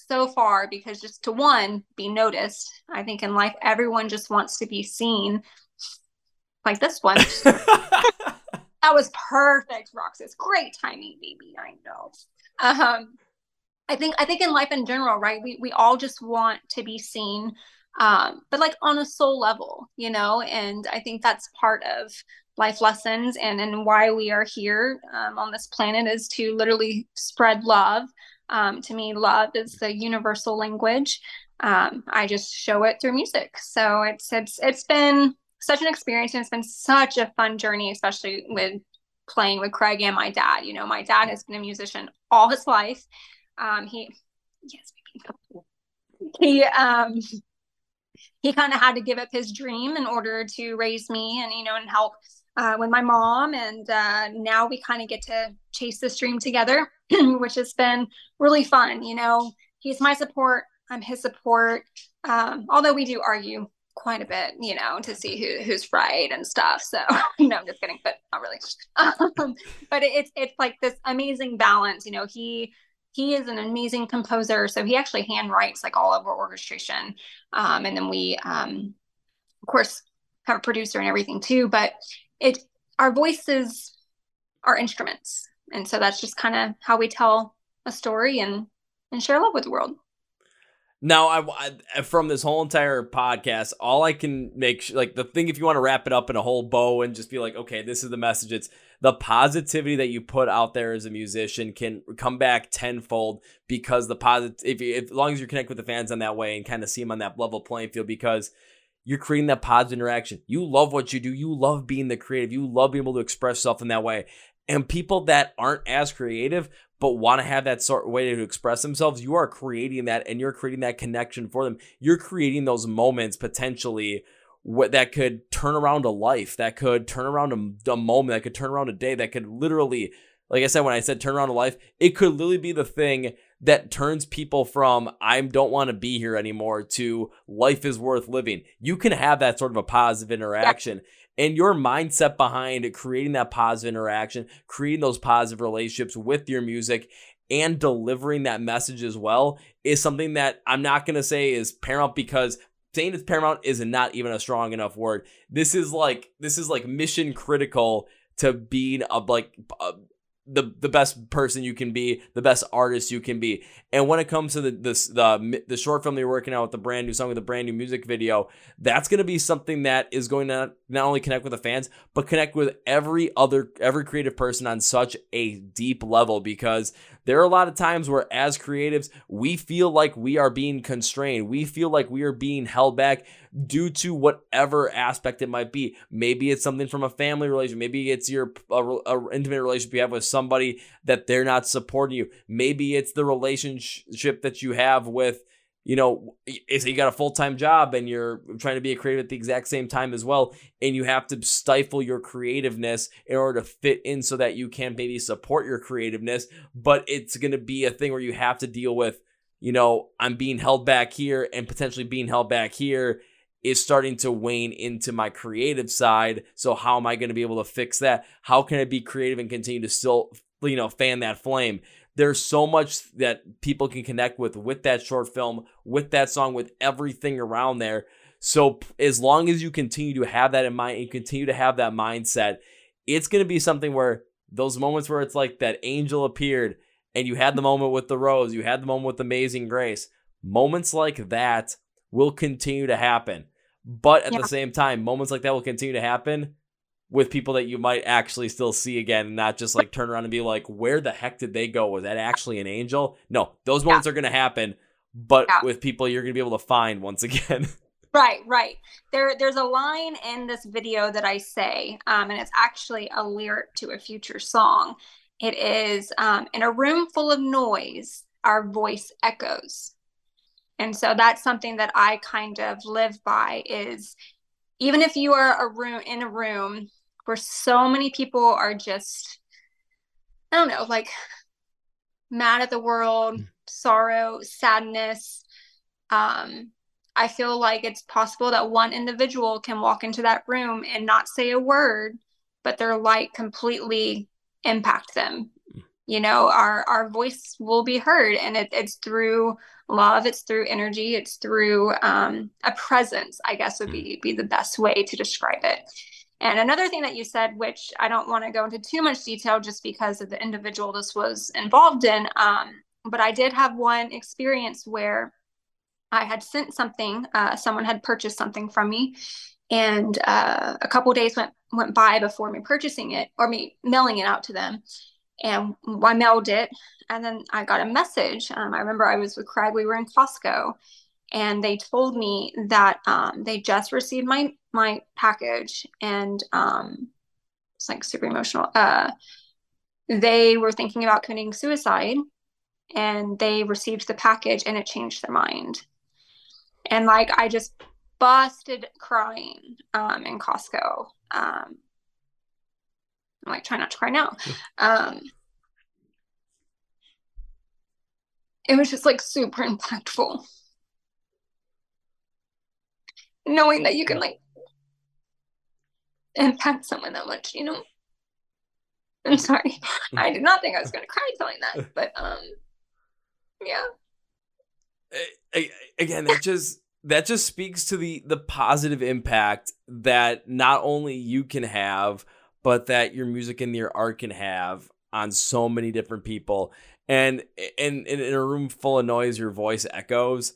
B: so far because just to one be noticed. I think in life, everyone just wants to be seen, like this one. [LAUGHS] that was perfect, Roxas. Great timing, baby. I know. Um, I think I think in life in general, right? We we all just want to be seen, um, but like on a soul level, you know. And I think that's part of life lessons and and why we are here um, on this planet is to literally spread love. Um, to me, love is the universal language. Um, I just show it through music. So it's it's it's been such an experience and it's been such a fun journey, especially with playing with Craig and my dad. You know, my dad has been a musician all his life. Um, he, yes, he, um, he kind of had to give up his dream in order to raise me and, you know, and help uh, with my mom. And uh, now we kind of get to chase this dream together, [CLEARS THROAT] which has been really fun. You know, he's my support, I'm his support. Um, although we do argue quite a bit, you know, to see who who's right and stuff. So [LAUGHS] no, I'm just kidding, but not really. Um, but it, it's it's like this amazing balance. You know, he he is an amazing composer. So he actually hand writes like all of our orchestration. Um, and then we, um, of course, have a producer and everything too. But it, our voices are instruments, and so that's just kind of how we tell a story and and share love with the world.
A: Now, I, I, from this whole entire podcast, all I can make like the thing if you want to wrap it up in a whole bow and just be like, okay, this is the message. It's the positivity that you put out there as a musician can come back tenfold because the positive, if, if as long as you connect with the fans on that way and kind of see them on that level playing field, because you're creating that positive interaction. You love what you do. You love being the creative. You love being able to express yourself in that way. And people that aren't as creative but want to have that sort of way to express themselves, you are creating that and you're creating that connection for them. You're creating those moments potentially what that could turn around a life, that could turn around a, a moment, that could turn around a day, that could literally, like I said, when I said turn around a life, it could literally be the thing that turns people from I don't want to be here anymore to life is worth living. You can have that sort of a positive interaction. Yeah. And your mindset behind creating that positive interaction, creating those positive relationships with your music, and delivering that message as well is something that I'm not going to say is paramount because saying it's paramount is not even a strong enough word. This is like this is like mission critical to being a like a, the the best person you can be, the best artist you can be. And when it comes to the this the the short film you're working out with the brand new song with a brand new music video, that's going to be something that is going to not only connect with the fans, but connect with every other every creative person on such a deep level because there are a lot of times where as creatives, we feel like we are being constrained. We feel like we are being held back due to whatever aspect it might be. Maybe it's something from a family relation. Maybe it's your a, a intimate relationship you have with somebody that they're not supporting you. Maybe it's the relationship that you have with you know, you got a full time job and you're trying to be a creative at the exact same time as well, and you have to stifle your creativeness in order to fit in so that you can maybe support your creativeness. But it's going to be a thing where you have to deal with, you know, I'm being held back here and potentially being held back here is starting to wane into my creative side. So how am I going to be able to fix that? How can I be creative and continue to still, you know, fan that flame? there's so much that people can connect with with that short film, with that song, with everything around there. So as long as you continue to have that in mind and continue to have that mindset, it's going to be something where those moments where it's like that angel appeared and you had the moment with the rose, you had the moment with amazing grace. Moments like that will continue to happen. But at yeah. the same time, moments like that will continue to happen with people that you might actually still see again and not just like turn around and be like, where the heck did they go? Was that actually an angel? No, those moments yeah. are going to happen, but yeah. with people you're going to be able to find once again. [LAUGHS]
B: Right, right. There, there's a line in this video that I say, um, and it's actually a lyric to a future song. It is um, in a room full of noise, our voice echoes. And so that's something that I kind of live by is even if you are a room in a room where so many people are just I don't know, like mad at the world, mm. sorrow, sadness, um, I feel like it's possible that one individual can walk into that room and not say a word, but their light completely impact them. Mm. You know, our our voice will be heard, and it, it's through love. It's through energy. It's through um, a presence. I guess would be mm. be the best way to describe it. And another thing that you said, which I don't want to go into too much detail, just because of the individual this was involved in, um, but I did have one experience where I had sent something, uh, someone had purchased something from me, and uh, a couple days went went by before me purchasing it or me mailing it out to them. And I mailed it, and then I got a message. Um, I remember I was with Craig. We were in Costco, and they told me that um, they just received my my package, and um, it's like super emotional. Uh, they were thinking about committing suicide, and they received the package, and it changed their mind and like I just busted crying um, in Costco. Um, I'm like try not to cry now. [LAUGHS] Um, it was just like super impactful. Knowing that you can like impact someone that much, you know. I'm sorry. [LAUGHS] I did not think I was gonna cry telling that, but um yeah
A: again that just that just speaks to the the positive impact that not only you can have but that your music and your art can have on so many different people. And in in a room full of noise your voice echoes.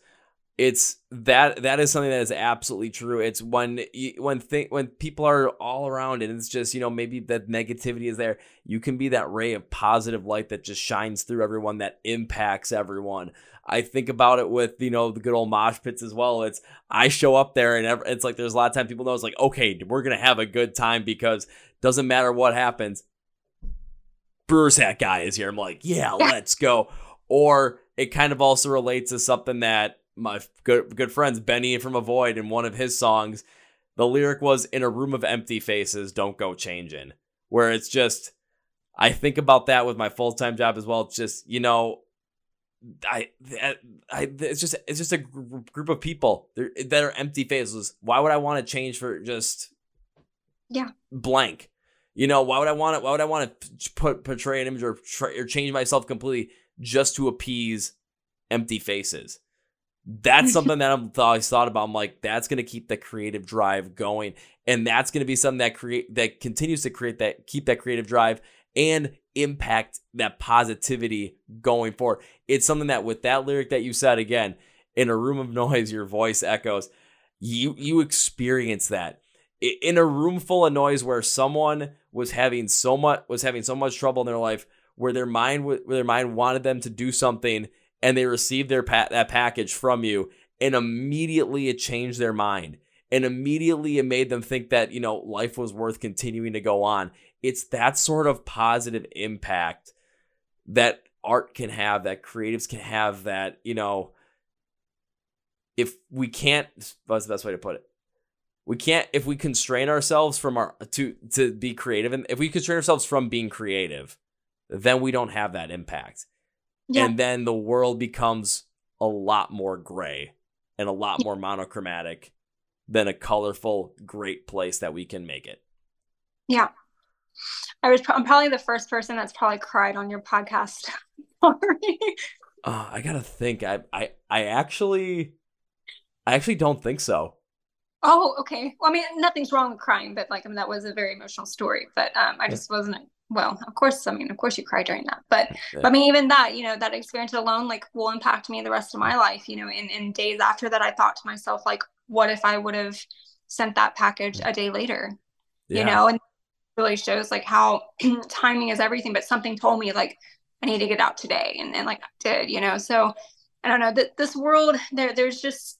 A: It's that that is something that is absolutely true. It's when when when people are all around and it's just you know maybe that negativity is there you can be that ray of positive light that just shines through everyone that impacts everyone. I think about it with you know the good old mosh pits as well. It's i show up there and it's like there's a lot of time people know it's like okay we're gonna have a good time because doesn't matter what happens brewers hat guy is here i'm like yeah let's go or it kind of also relates to something that my good good friends Benny from Avoid in one of his songs, the lyric was "In a room of empty faces, don't go changing." Where it's just, I think about that with my full time job as well. It's just you know, I, I, it's just it's just a group of people that are empty faces. Why would I want to change for just
B: yeah
A: blank? You know, why would I want it? Why would I want to put portray an image or, or change myself completely just to appease empty faces? that's [LAUGHS] something that I've always thought about. I'm like, that's going to keep the creative drive going, and that's going to be something that create that continues to create that keep that creative drive and impact that positivity going forward. It's something that with that lyric that you said again, in a room of [LAUGHS] noise, your voice echoes. You you experience that in a room full of noise where someone was having so much was having so much trouble in their life where their mind where their mind wanted them to do something and they received their pa- that package from you and immediately it changed their mind. And immediately it made them think that you know life was worth continuing to go on. It's that sort of positive impact that art can have that creatives can have that you know if we can't what's the best way to put it we can't if we constrain ourselves from our to to be creative and if we constrain ourselves from being creative then we don't have that impact yeah. And then the world becomes a lot more gray and a lot more monochromatic than a colorful, great place that we can make it.
B: Yeah. I was I'm probably the first person that's probably cried on your podcast. [LAUGHS] sorry.
A: Uh, I gotta think. I, I, I actually, I actually don't think so.
B: Oh, okay. Well, I mean, nothing's wrong with crying, but like, I mean, that was a very emotional story. But um, I just wasn't. Well, of course. I mean, of course, you cry during that. But,
A: Yeah.
B: but I mean, even that, you know, that experience alone, like, will impact me the rest of my life. You know, in in days after that, I thought to myself, like, what if I would have sent that package a day later?
A: Yeah.
B: You know, and it really shows like how [CLEARS THROAT] timing is everything. But something told me like I need to get out today, and and like I did. You know, so I don't know that this world there there's just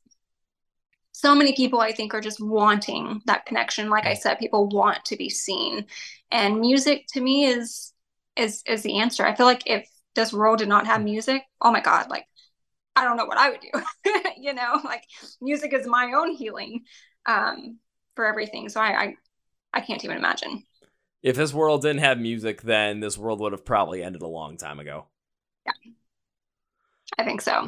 B: so many people I think are just wanting that connection. Like I said, people want to be seen, and music to me is is is the answer. I feel like if this world did not have music, oh my god, like I don't know what I would do. [LAUGHS] you know, like music is my own healing um, for everything. So I, I I can't even imagine.
A: If this world didn't have music, then this world would have probably ended a long time ago.
B: Yeah i think so.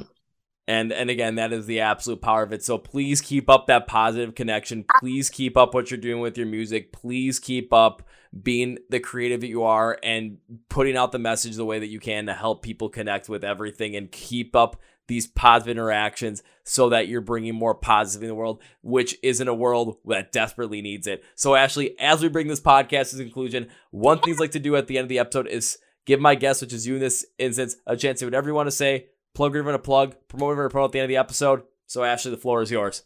A: And and again, that is the absolute power of it. So please keep up that positive connection. Please keep up what you're doing with your music. Please keep up being the creative that you are and putting out the message the way that you can to help people connect with everything and keep up these positive interactions so that you're bringing more positive in the world, which isn't a world that desperately needs it. So, Ashley, as we bring this podcast to conclusion, one thing I'd like to do at the end of the episode is give my guest, which is you in this instance, a chance to whatever you want to say, plug want to plug, promote to promote at the end of the episode. So, Ashley, the floor is yours.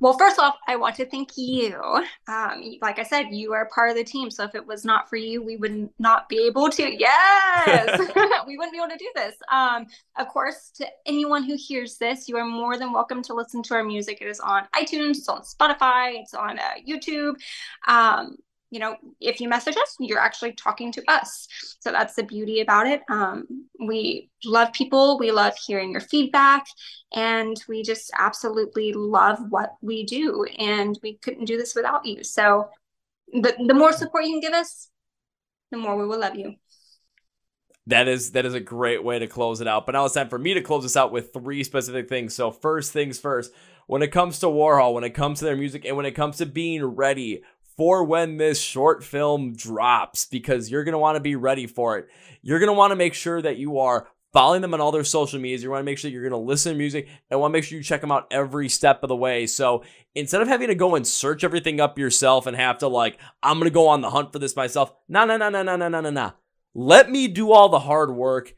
B: Well, first off, I want to thank you. Um, like I said, you are part of the team. So if it was not for you, we would not be able to. Yes, [LAUGHS] [LAUGHS] we wouldn't be able to do this. Um, of course, to anyone who hears this, you are more than welcome to listen to our music. It is on iTunes, it's on Spotify, it's on uh, YouTube. Um, you know, if you message us, you're actually talking to us. So that's the beauty about it. Um, we love people, we love hearing your feedback, and we just absolutely love what we do. And we couldn't do this without you. So the, the more support you can give us, the more we will love you.
A: That is that is a great way to close it out. But now it's time for me to close this out with three specific things. So first things first, when it comes to Worhol, when it comes to their music, and when it comes to being ready for when this short film drops, because you're gonna want to be ready for it. You're gonna want to make sure that you are following them on all their social medias. You want to make sure you're going to listen to music and want to make sure you check them out every step of the way. So instead of having to go and search everything up yourself and have to like, I'm going to go on the hunt for this myself. No, no, no, no, no, no, no, no. Let me do all the hard work.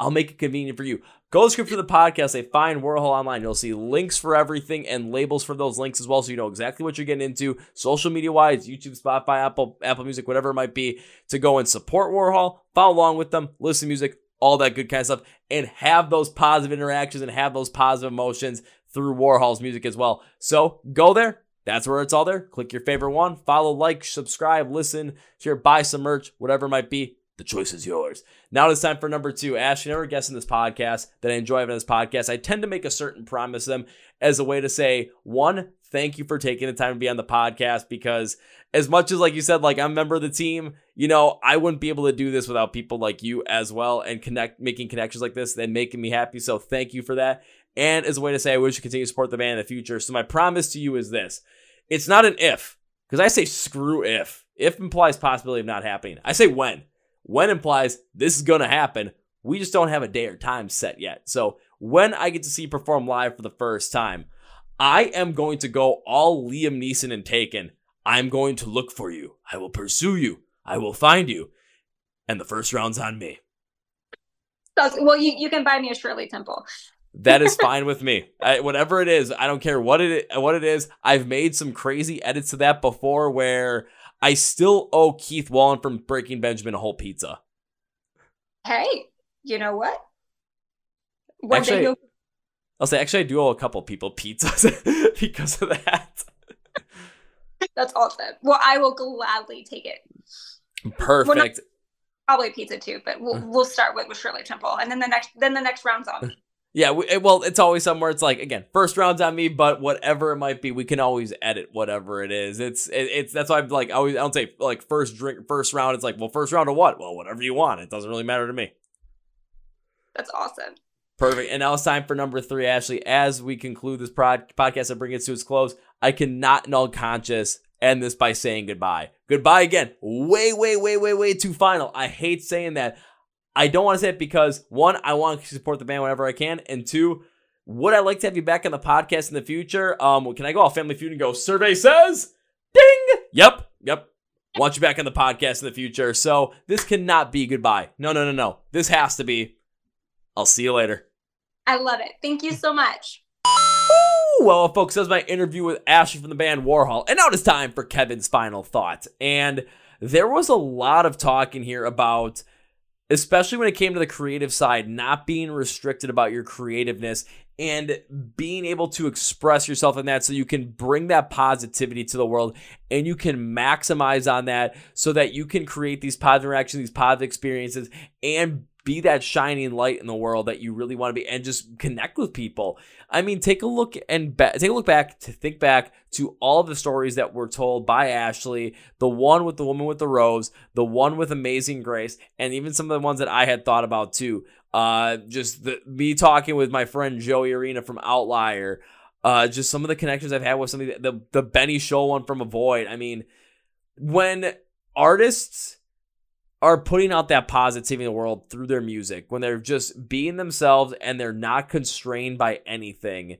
A: I'll make it convenient for you. Go to the script for the podcast. They find Worhol online. You'll see links for everything and labels for those links as well, so you know exactly what you're getting into, social media wise, YouTube, Spotify, Apple, Apple Music, whatever it might be, to go and support Worhol, follow along with them, listen to music, all that good kind of stuff, and have those positive interactions and have those positive emotions through Worhol's music as well. So go there. That's where it's all there. Click your favorite one, follow, like, subscribe, listen, share, buy some merch, whatever it might be. The choice is yours. Now it's time for number two. Ash, you never guess in this podcast that I enjoy having this podcast. I tend to make a certain promise them as a way to say, one, thank you for taking the time to be on the podcast because as much as like you said, like I'm a member of the team, you know, I wouldn't be able to do this without people like you as well and connect making connections like this and making me happy. So thank you for that. And as a way to say I wish you continue to support the band in the future. So my promise to you is this. It's not an if, because I say screw if. If implies possibility of not happening. I say when. When implies this is gonna happen. We just don't have a day or time set yet. So when I get to see you perform live for the first time, I am going to go all Liam Neeson and Taken. I'm going to look for you. I will pursue you. I will find you. And the first round's on me.
B: Well, you, you can buy me a Shirley Temple.
A: That is [LAUGHS] fine with me. I, whatever it is, I don't care what it what it is. I've made some crazy edits to that before where I still owe Keith Wallen from Breaking Benjamin a whole pizza.
B: Hey, you know what? One
A: Actually,
B: day you'll
A: I'll say actually I do owe a couple people pizzas [LAUGHS] because of that.
B: That's awesome. Well, I will gladly take it.
A: Perfect.
B: Probably pizza too, but we'll we'll start with, with Shirley Temple, and then the next then the next round's on.
A: Yeah, we, well, it's always somewhere. It's like again, first round's on me, but whatever it might be, we can always edit whatever it is. It's it, it's that's why I'm like I always I don't say like first drink first round. It's like well, first round of what? Well, whatever you want. It doesn't really matter to me.
B: That's awesome.
A: Perfect. And now it's time for number three, Ashley. As we conclude this prod- podcast and bring it to its close, I cannot in all conscious end this by saying goodbye. Goodbye again. Way, way, way, way, way too final. I hate saying that. I don't want to say it because one, I want to support the band whenever I can, and two, would I like to have you back on the podcast in the future? Um, can I go off Family Feud and go? Survey says, ding. Yep, yep. Want you back on the podcast in the future. So this cannot be goodbye. No, no, no, no. This has to be. I'll see you later.
B: I love it. Thank you so much.
A: Ooh, well, folks, that was my interview with Ashley from the band Worhol. And now it is time for Kevin's final thought. And there was a lot of talk in here about, especially when it came to the creative side, not being restricted about your creativeness and being able to express yourself in that so you can bring that positivity to the world and you can maximize on that so that you can create these positive interactions, these positive experiences, and be that shining light in the world that you really want to be and just connect with people. I mean, take a look and ba- take a look back to think back to all the stories that were told by Ashley, the one with the woman with the rose, the one with Amazing Grace, and even some of the ones that I had thought about too. Uh, just the, me talking with my friend Joey Arena from Outlier. Uh, just some of the connections I've had with some of the, the, the Benny Show one from Avoid. I mean, when artists are putting out that positivity in the world through their music, when they're just being themselves and they're not constrained by anything,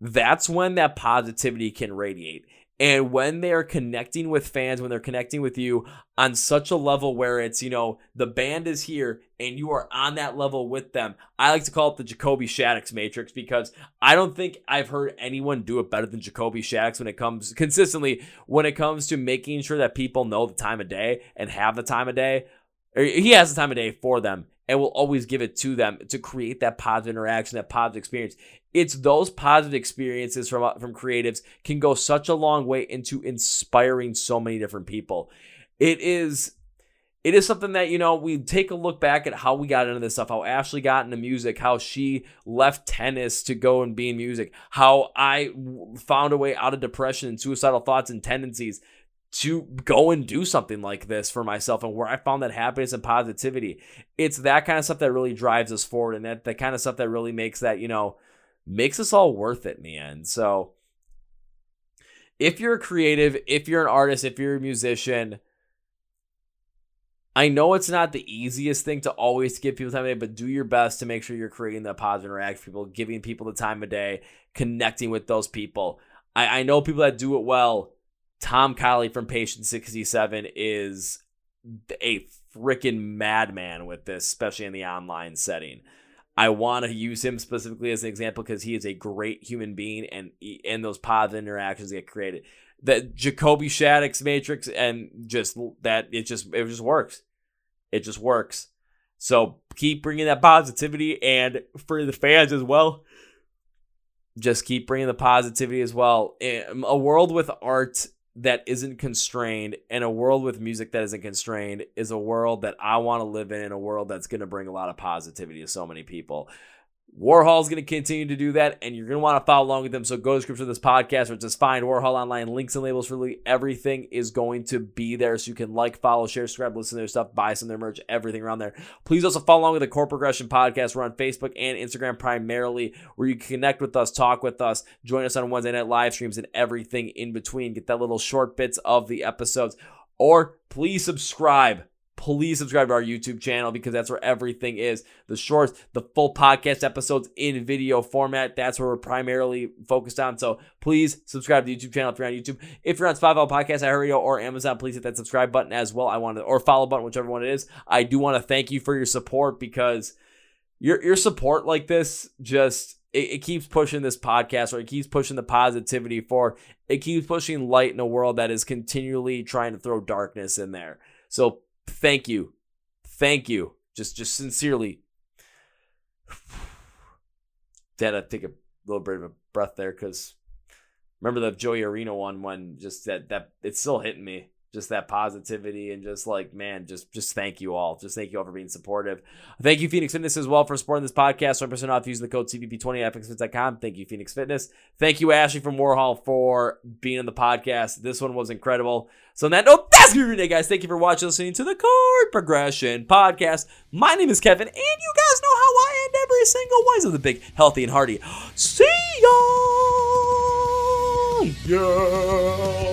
A: that's when that positivity can radiate. And when they are connecting with fans, when they're connecting with you on such a level where it's, you know, the band is here and you are on that level with them. I like to call it the Jacoby Shaddix matrix because I don't think I've heard anyone do it better than Jacoby Shaddix when it comes consistently when it comes to making sure that people know the time of day and have the time of day. He has the time of day for them and will always give it to them to create that positive interaction, that positive experience it's those positive experiences from uh, from creatives can go such a long way into inspiring so many different people. It is it is something that you know we take a look back at how we got into this stuff how ashley got into music how she left tennis to go and be in music how i found a way out of depression and suicidal thoughts and tendencies to go and do something like this for myself and where i found that happiness and positivity it's that kind of stuff that really drives us forward and that the kind of stuff that really makes that you know makes us all worth it in the end. So if you're a creative, if you're an artist, if you're a musician, I know it's not the easiest thing to always give people time of day, but do your best to make sure you're creating that positive interaction people, giving people the time of day, connecting with those people. I, I know people that do it well. Tom Kiley from Patient 67 is a freaking madman with this, especially in the online setting. I want to use him specifically as an example because he is a great human being and and those positive interactions get created. The Jacoby Shaddix matrix and just that it just it just works. It just works. So keep bringing that positivity and for the fans as well. Just keep bringing the positivity as well. Um, a world with art that isn't constrained and a world with music that isn't constrained is a world that I want to live in and a world that's going to bring a lot of positivity to so many people. Worhol is going to continue to do that, and you're going to want to follow along with them. So go to the description of this podcast it says find Worhol online. Links and labels for literally everything is going to be there. So you can like, follow, share, subscribe, listen to their stuff, buy some of their merch, everything around there. Please also follow along with the Chord Progression Podcast. We're on Facebook and Instagram primarily, where you can connect with us, talk with us, join us on Wednesday night live streams, and everything in between. Get that little short bits of the episodes. Or please subscribe please subscribe to our YouTube channel because that's where everything is. The shorts, the full podcast episodes in video format. That's where we're primarily focused on. So please subscribe to the YouTube channel if you're on YouTube. If you're on Spotify Podcast, iHeartRadio, or Amazon, please hit that subscribe button as well. I want to, or follow button, whichever one it is. I do want to thank you for your support because your your support like this just it, it, keeps pushing this podcast or it keeps pushing the positivity for it keeps pushing light in a world that is continually trying to throw darkness in there so thank you. Thank you. Just just sincerely. [SIGHS] Dad, I take a little bit of a breath there because remember the Joey Arena one when just that that it's still hitting me just that positivity and just like man just just thank you all. Just thank you all for being supportive. Thank you phoenix fitness as well for supporting this podcast. 1% off using the code cpp20 at phoenixfitness.com thank you phoenix fitness. Thank you ashley from worhol for being on the podcast. This one was incredible. So on that note that's your day guys. Thank you for watching listening to the chord progression podcast. My name is kevin and you guys know how i end every single one of the big healthy and hearty. See ya! Yeah